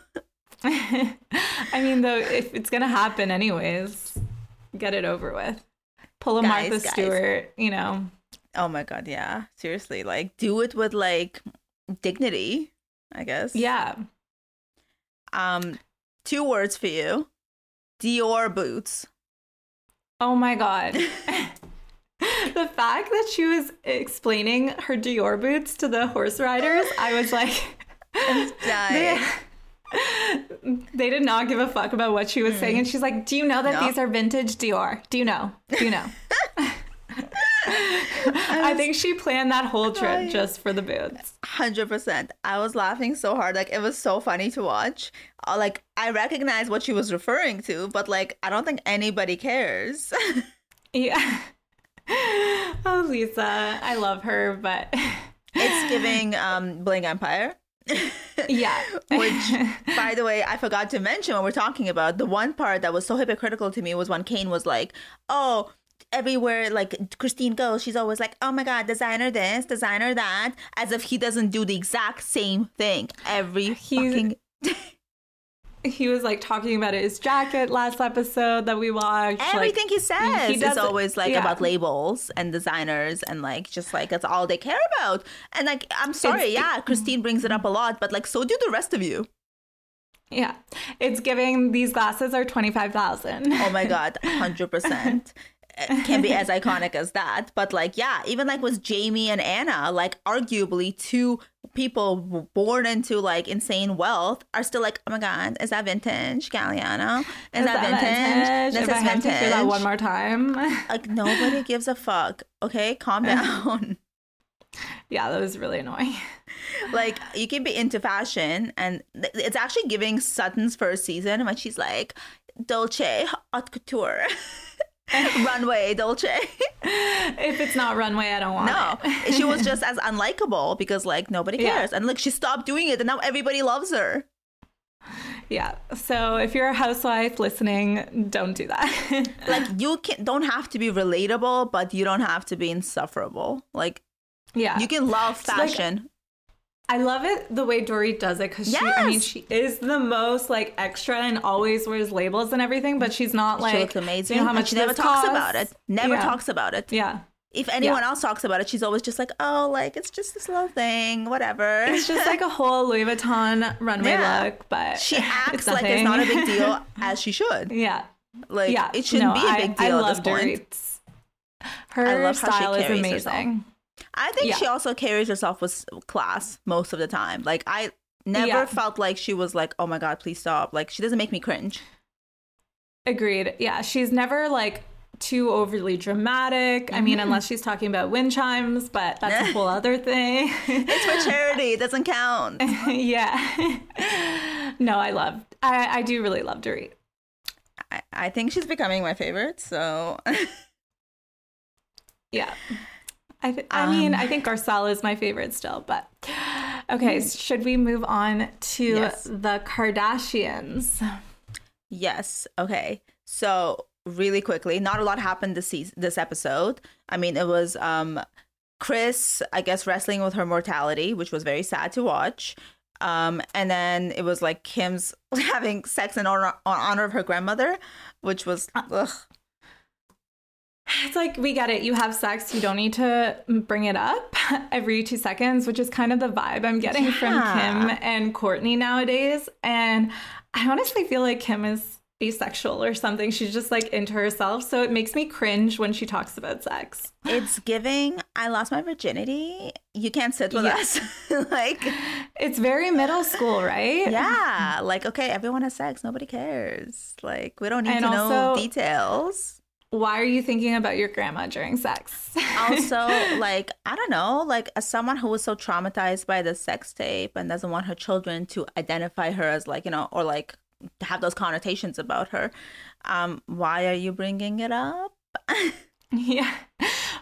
I mean, though, if it's gonna happen anyways, get it over with. Pull a Guys, Martha guys. Stewart, you know. oh my god, yeah, seriously, like do it with like dignity, I guess. Yeah. Um, two words for you: Dior boots. Oh my god. the fact that she was explaining her Dior boots to the horse riders, I was like, they, Dying. they did not give a fuck about what she was saying. And she's like, Do you know that No. these are vintage Dior? Do you know? Do you know? I think she planned that whole trip crying. just for the boots. Hundred percent. I was laughing so hard, like it was so funny to watch. Uh, Like I recognize what she was referring to, but like I don't think anybody cares. Yeah. Oh, Lisa. I love her, but it's giving um Bling Empire. Yeah. Which, by the way, I forgot to mention when we're talking about the one part that was so hypocritical to me was when Kane was like, "Oh, everywhere like Christine goes, she's always like, oh my god, designer this, designer that," as if he doesn't do the exact same thing every He's- fucking. He was like talking about his jacket last episode that we watched. like, Everything he says he is always like yeah. about labels and designers and like just like that's all they care about. And like I'm sorry, It's- yeah, Christine brings it up a lot, but like so do the rest of you. yeah. It's giving these glasses are 25,000. Oh my god, hundred percent. Can be as iconic as that, but like yeah, even like with Jamie and Anna, like arguably two people born into like insane wealth are still like, oh my god, is that vintage Galliano? Is, Is that, vintage? This If is I have vintage. to hear that one more time. like nobody gives a fuck. Okay, calm down. yeah, that was really annoying. like you can be into fashion and it's actually giving Sutton's first season when she's like Dolce haute couture runway Dolce If it's not runway, I don't want no it. she was just as unlikable because like nobody Yeah. cares and like she stopped doing it and now everybody loves her Yeah. So if you're a housewife listening, don't do that. like you can don't have to be relatable but you don't have to be insufferable like yeah. you can love fashion I love it the way Dorit does it because she, I mean, she is the most like extra and always wears labels and everything, but she's not like she looks amazing You know how and much she never talks costs? about it never Yeah. talks about it Yeah. if anyone else talks about it, she's always just like, "Oh, like it's just this little thing, whatever." It's just like a whole Louis Vuitton runway Yeah. look, but she acts it's like it's not a big deal, as she should. Yeah. Like yeah. it shouldn't No, be a big deal I at love this point. Her I love style is amazing. I think Yeah. she also carries herself with class most of the time. Like I never Yeah. felt like she was like, "Oh my god, please stop!" Like she doesn't make me cringe. Agreed. Yeah, she's never like too overly dramatic. I mean, mm-hmm. unless she's talking about wind chimes, but that's a whole other thing. It's for charity. It doesn't count. yeah. no, I love. I I do really love Dorit. I, I think she's becoming my favorite. So Yeah. I, th- I mean, I think Garcelle is my favorite still, but okay. Should we move on to Yes. the Kardashians? Yes. Okay. So really quickly, not a lot happened this season, this episode. I mean, it was um Kris, I guess, wrestling with her mortality, which was very sad to watch. Um, and then it was like Kim's having sex in honor, on honor of her grandmother, which was ugh. It's like we get it. You have sex. You don't need to bring it up every two seconds, which is kind of the vibe I'm getting from Kim and Courtney nowadays. And I honestly feel like Kim is asexual or something. She's just like into herself. So it makes me cringe when she talks about sex. it's giving. I lost my virginity. You can't sit with Yeah. us. like, It's very middle school, right? yeah, like okay, everyone has sex. Nobody cares. Like, we don't need And to know also- details. Why are you thinking about your grandma during sex? also like i don't know like as someone who was so traumatized by the sex tape and doesn't want her children to identify her as like you know or like to have those connotations about her um why are you bringing it up yeah.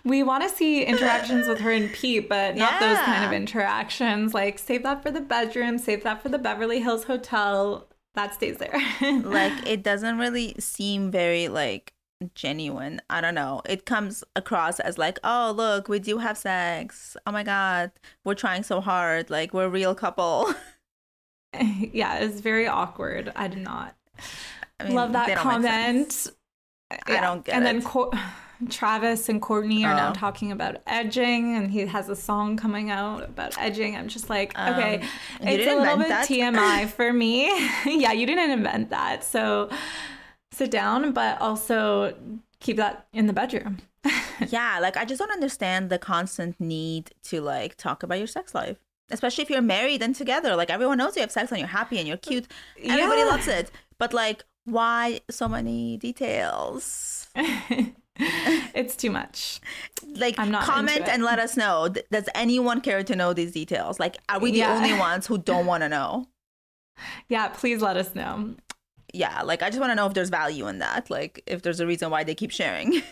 We want to see interactions with her and Pete, but not those kind of interactions. Like, save that for the bedroom, save that for the Beverly Hills Hotel. That stays there. like it doesn't really seem very like genuine i don't know it comes across as like oh look we do have sex oh my god we're trying so hard like we're a real couple yeah, it's very awkward. I did not I mean, love that they don't make comment. Yeah. don't get it. And then. Co- Travis and Courtney are now Oh. talking about edging, and he has a song coming out about edging. I'm just like, okay, Um, you it's a little bit that? TMI for me. yeah, you didn't invent that, so sit down, but also keep that in the bedroom. yeah like i just don't understand the constant need to like talk about your sex life especially if you're married and together like everyone knows you have sex and you're happy and you're cute everybody Yeah. loves it but like why so many details it's too much. like I'm not comment and let us know does anyone care to know these details like are we the Yeah. only ones who don't want to know Yeah, please let us know. Yeah like i just want to know if there's value in that like if there's a reason why they keep sharing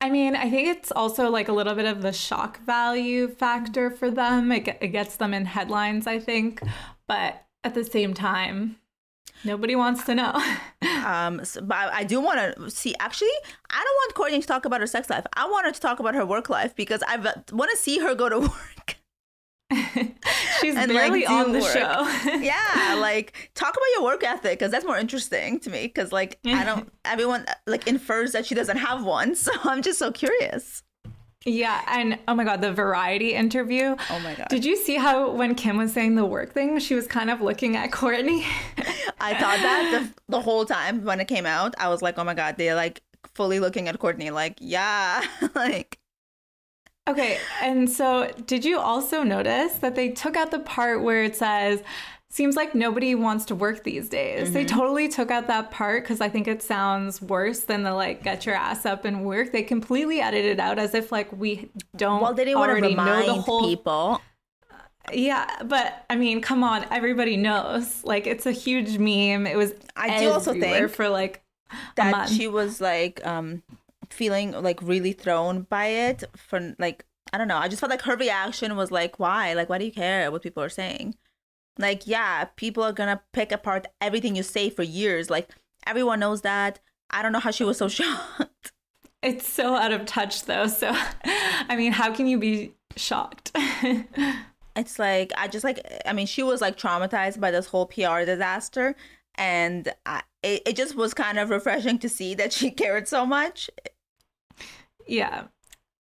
I mean, I think it's also like a little bit of the shock value factor for them. It, it gets them in headlines, I think. But at the same time, nobody wants to know. Um, so, but I, I do want to see. Actually, I don't want Courtney to talk about her sex life. I want her to talk about her work life because I want to see her go to work. She's And, barely do on the work. show. yeah, like talk about your work ethic because that's more interesting to me. Because like I don't, everyone like infers that she doesn't have one, so I'm just so curious. yeah. And oh my God, the variety interview. Oh my god! Did you see how when Kim was saying the work thing, she was kind of looking at Courtney? I thought that the, the whole time when it came out, I was like, oh my god, they're like fully looking at Courtney, like yeah, like Okay, and so did you also notice that they took out the part where it says, seems like nobody wants to work these days? They Mm-hmm. totally took out that part because I think it sounds worse than the like, get your ass up and work. They completely edited it out as if like we don't well, they didn't want to already know remind the whole. people. Yeah, but I mean, come on, everybody knows. Like, it's a huge meme. It was I do also think for like a that month. she was like um feeling like really thrown by it for like I don't know. I just felt like her reaction was like, why? Like, why do you care what people are saying? Like, yeah, people are gonna pick apart everything you say for years. Like, everyone knows that. I don't know how she was so shocked. It's so out of touch though. So, I mean, how can you be shocked? It's like I just like I mean, she was like traumatized by this whole PR disaster, and I, it it just was kind of refreshing to see that she cared so much. Yeah.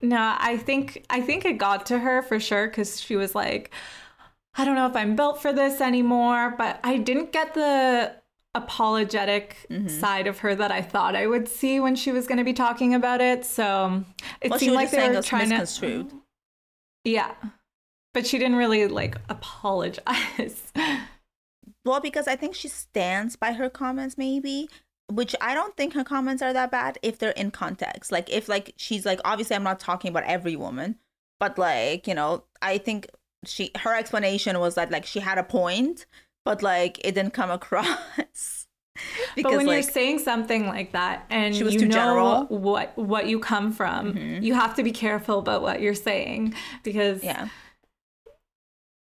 No, I think I think it got to her for sure cuz she was like I don't know if I'm built for this anymore, but I didn't get the apologetic Mm-hmm. side of her that I thought I would see when she was going to be talking about it. So, it Well, seemed like they were trying to. Yeah. But she didn't really like apologize. Well, because I think she stands by her comments, maybe. Which I don't think her comments are that bad if they're in context. Like if like she's like obviously I'm not talking about every woman, but like, you know, I think she her explanation was that like she had a point, but like it didn't come across. because but when like, you're saying something like that and you know general. what what you come from, mm-hmm. you have to be careful about what you're saying because yeah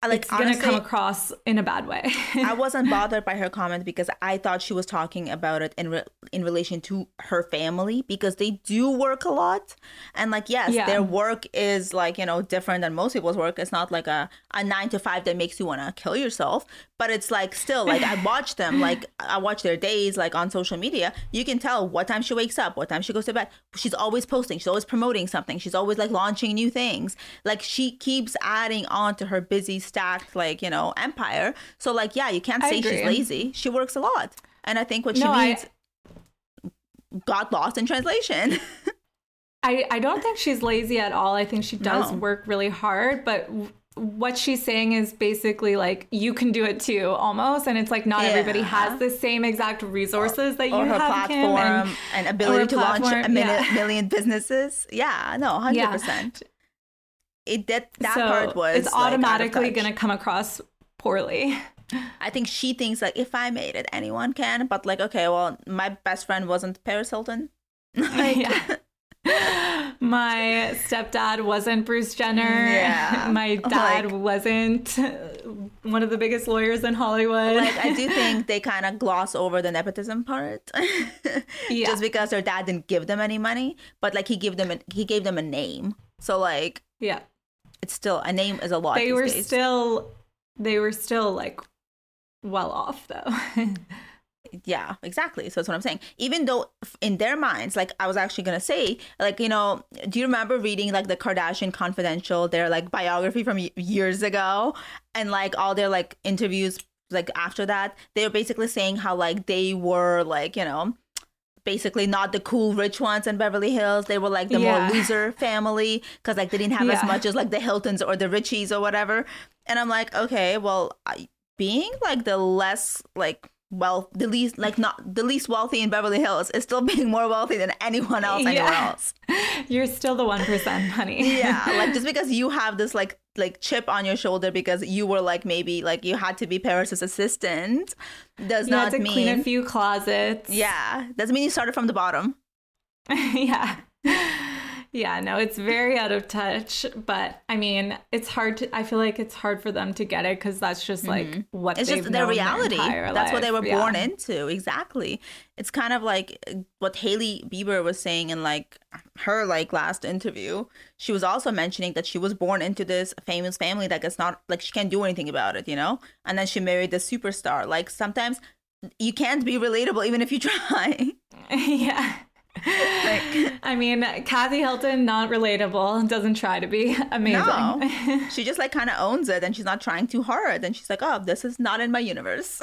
like it's honestly, gonna come across in a bad way. I wasn't bothered by her comment because I thought she was talking about it in re- in relation to her family because they do work a lot, and like yes, yeah. their work is like you know different than most people's work. It's not like a a nine to five that makes you want to kill yourself, but it's like still like I watch them like I watch their days like on social media. You can tell what time she wakes up, what time she goes to bed. She's always posting. She's always promoting something. She's always like launching new things. Like she keeps adding on to her busy stacked like you know empire. So like yeah you can't say she's lazy. She works a lot. And i think what she no, means I... got lost in translation. I, I don't think she's lazy at all. I think she does no. work really hard, but what she's saying is basically like you can do it too almost. And it's like not yeah. everybody has the same exact resources that you or her have platform and, and, ability to launch a million, yeah. million businesses. Yeah no 100% yeah it that that so part was it's automatically like going to come across poorly. I think she thinks like if I made it, anyone can. But like, okay, well, my best friend wasn't Paris Hilton. like, yeah. my stepdad wasn't Bruce Jenner. Yeah. My dad like, wasn't one of the biggest lawyers in Hollywood. Like I do think they kind of gloss over the nepotism part. yeah. Just because their dad didn't give them any money, but like he gave them a, he gave them a name. So like Yeah it's still a name is a lot. They were days. still they were still like well off though. yeah, exactly. So that's what I'm saying. Even though in their minds, like I was actually gonna say, like you know, do you remember reading like the Kardashian Confidential, their like biography from years ago, and like all their like interviews like after that, they were basically saying how like they were like you know basically not the cool rich ones in Beverly Hills. They were like the yeah. more loser family because like they didn't have yeah. as much as like the Hiltons or the Richies or whatever. And I'm like, okay, well, I, being like the less like well the least like not the least wealthy in Beverly Hills is still being more wealthy than anyone else yeah. anywhere else. You're still the one percent, honey. yeah, like just because you have this like like chip on your shoulder because you were like maybe like you had to be Paris's assistant does you not had to mean clean a few closets. Yeah, doesn't mean you started from the bottom. yeah. Yeah, no, it's very out of touch. But I mean, it's hard to. I feel like it's hard for them to get it because that's just like mm-hmm. what it's just their reality. Their that's life. what they were yeah. born into. Exactly. It's kind of like what Hailey Bieber was saying in like her like last interview. She was also mentioning that she was born into this famous family that gets not like she can't do anything about it, you know. And then she married the superstar. Like sometimes you can't be relatable even if you try. yeah like, I mean, Kathy Hilton, not relatable, doesn't try to be amazing. No. she just like kind of owns it and she's not trying too hard. And she's like, oh, this is not in my universe.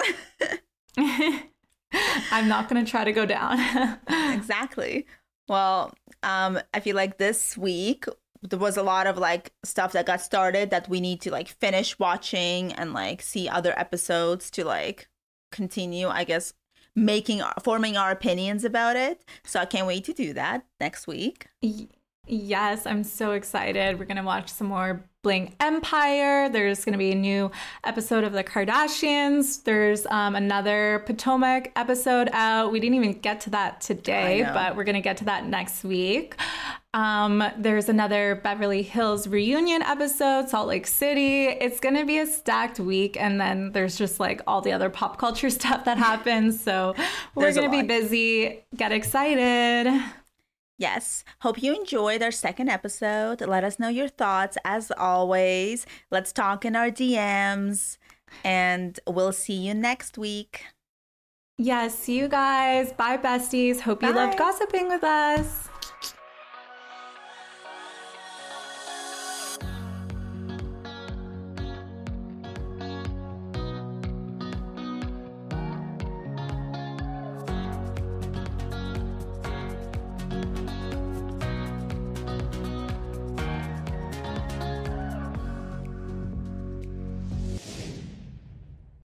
I'm not going to try to go down. exactly. Well, um, I feel like this week there was a lot of like stuff that got started that we need to like finish watching and like see other episodes to like continue, I guess, making forming our opinions about it. So I can't wait to do that next week. Yes, I'm so excited. We're going to watch some more Bling Empire. There's going to be a new episode of The Kardashians. There's um, another Potomac episode out. We didn't even get to that today, but we're going to get to that next week. Um, there's another Beverly Hills reunion episode, Salt Lake City. It's going to be a stacked week. And then there's just like all the other pop culture stuff that happens. So we're going to be busy. Get excited. Yes. Hope you enjoyed our second episode. Let us know your thoughts as always. Let's talk in our DMs. And we'll see you next week. Yes, see you guys. Bye, besties. Hope you loved gossiping with us.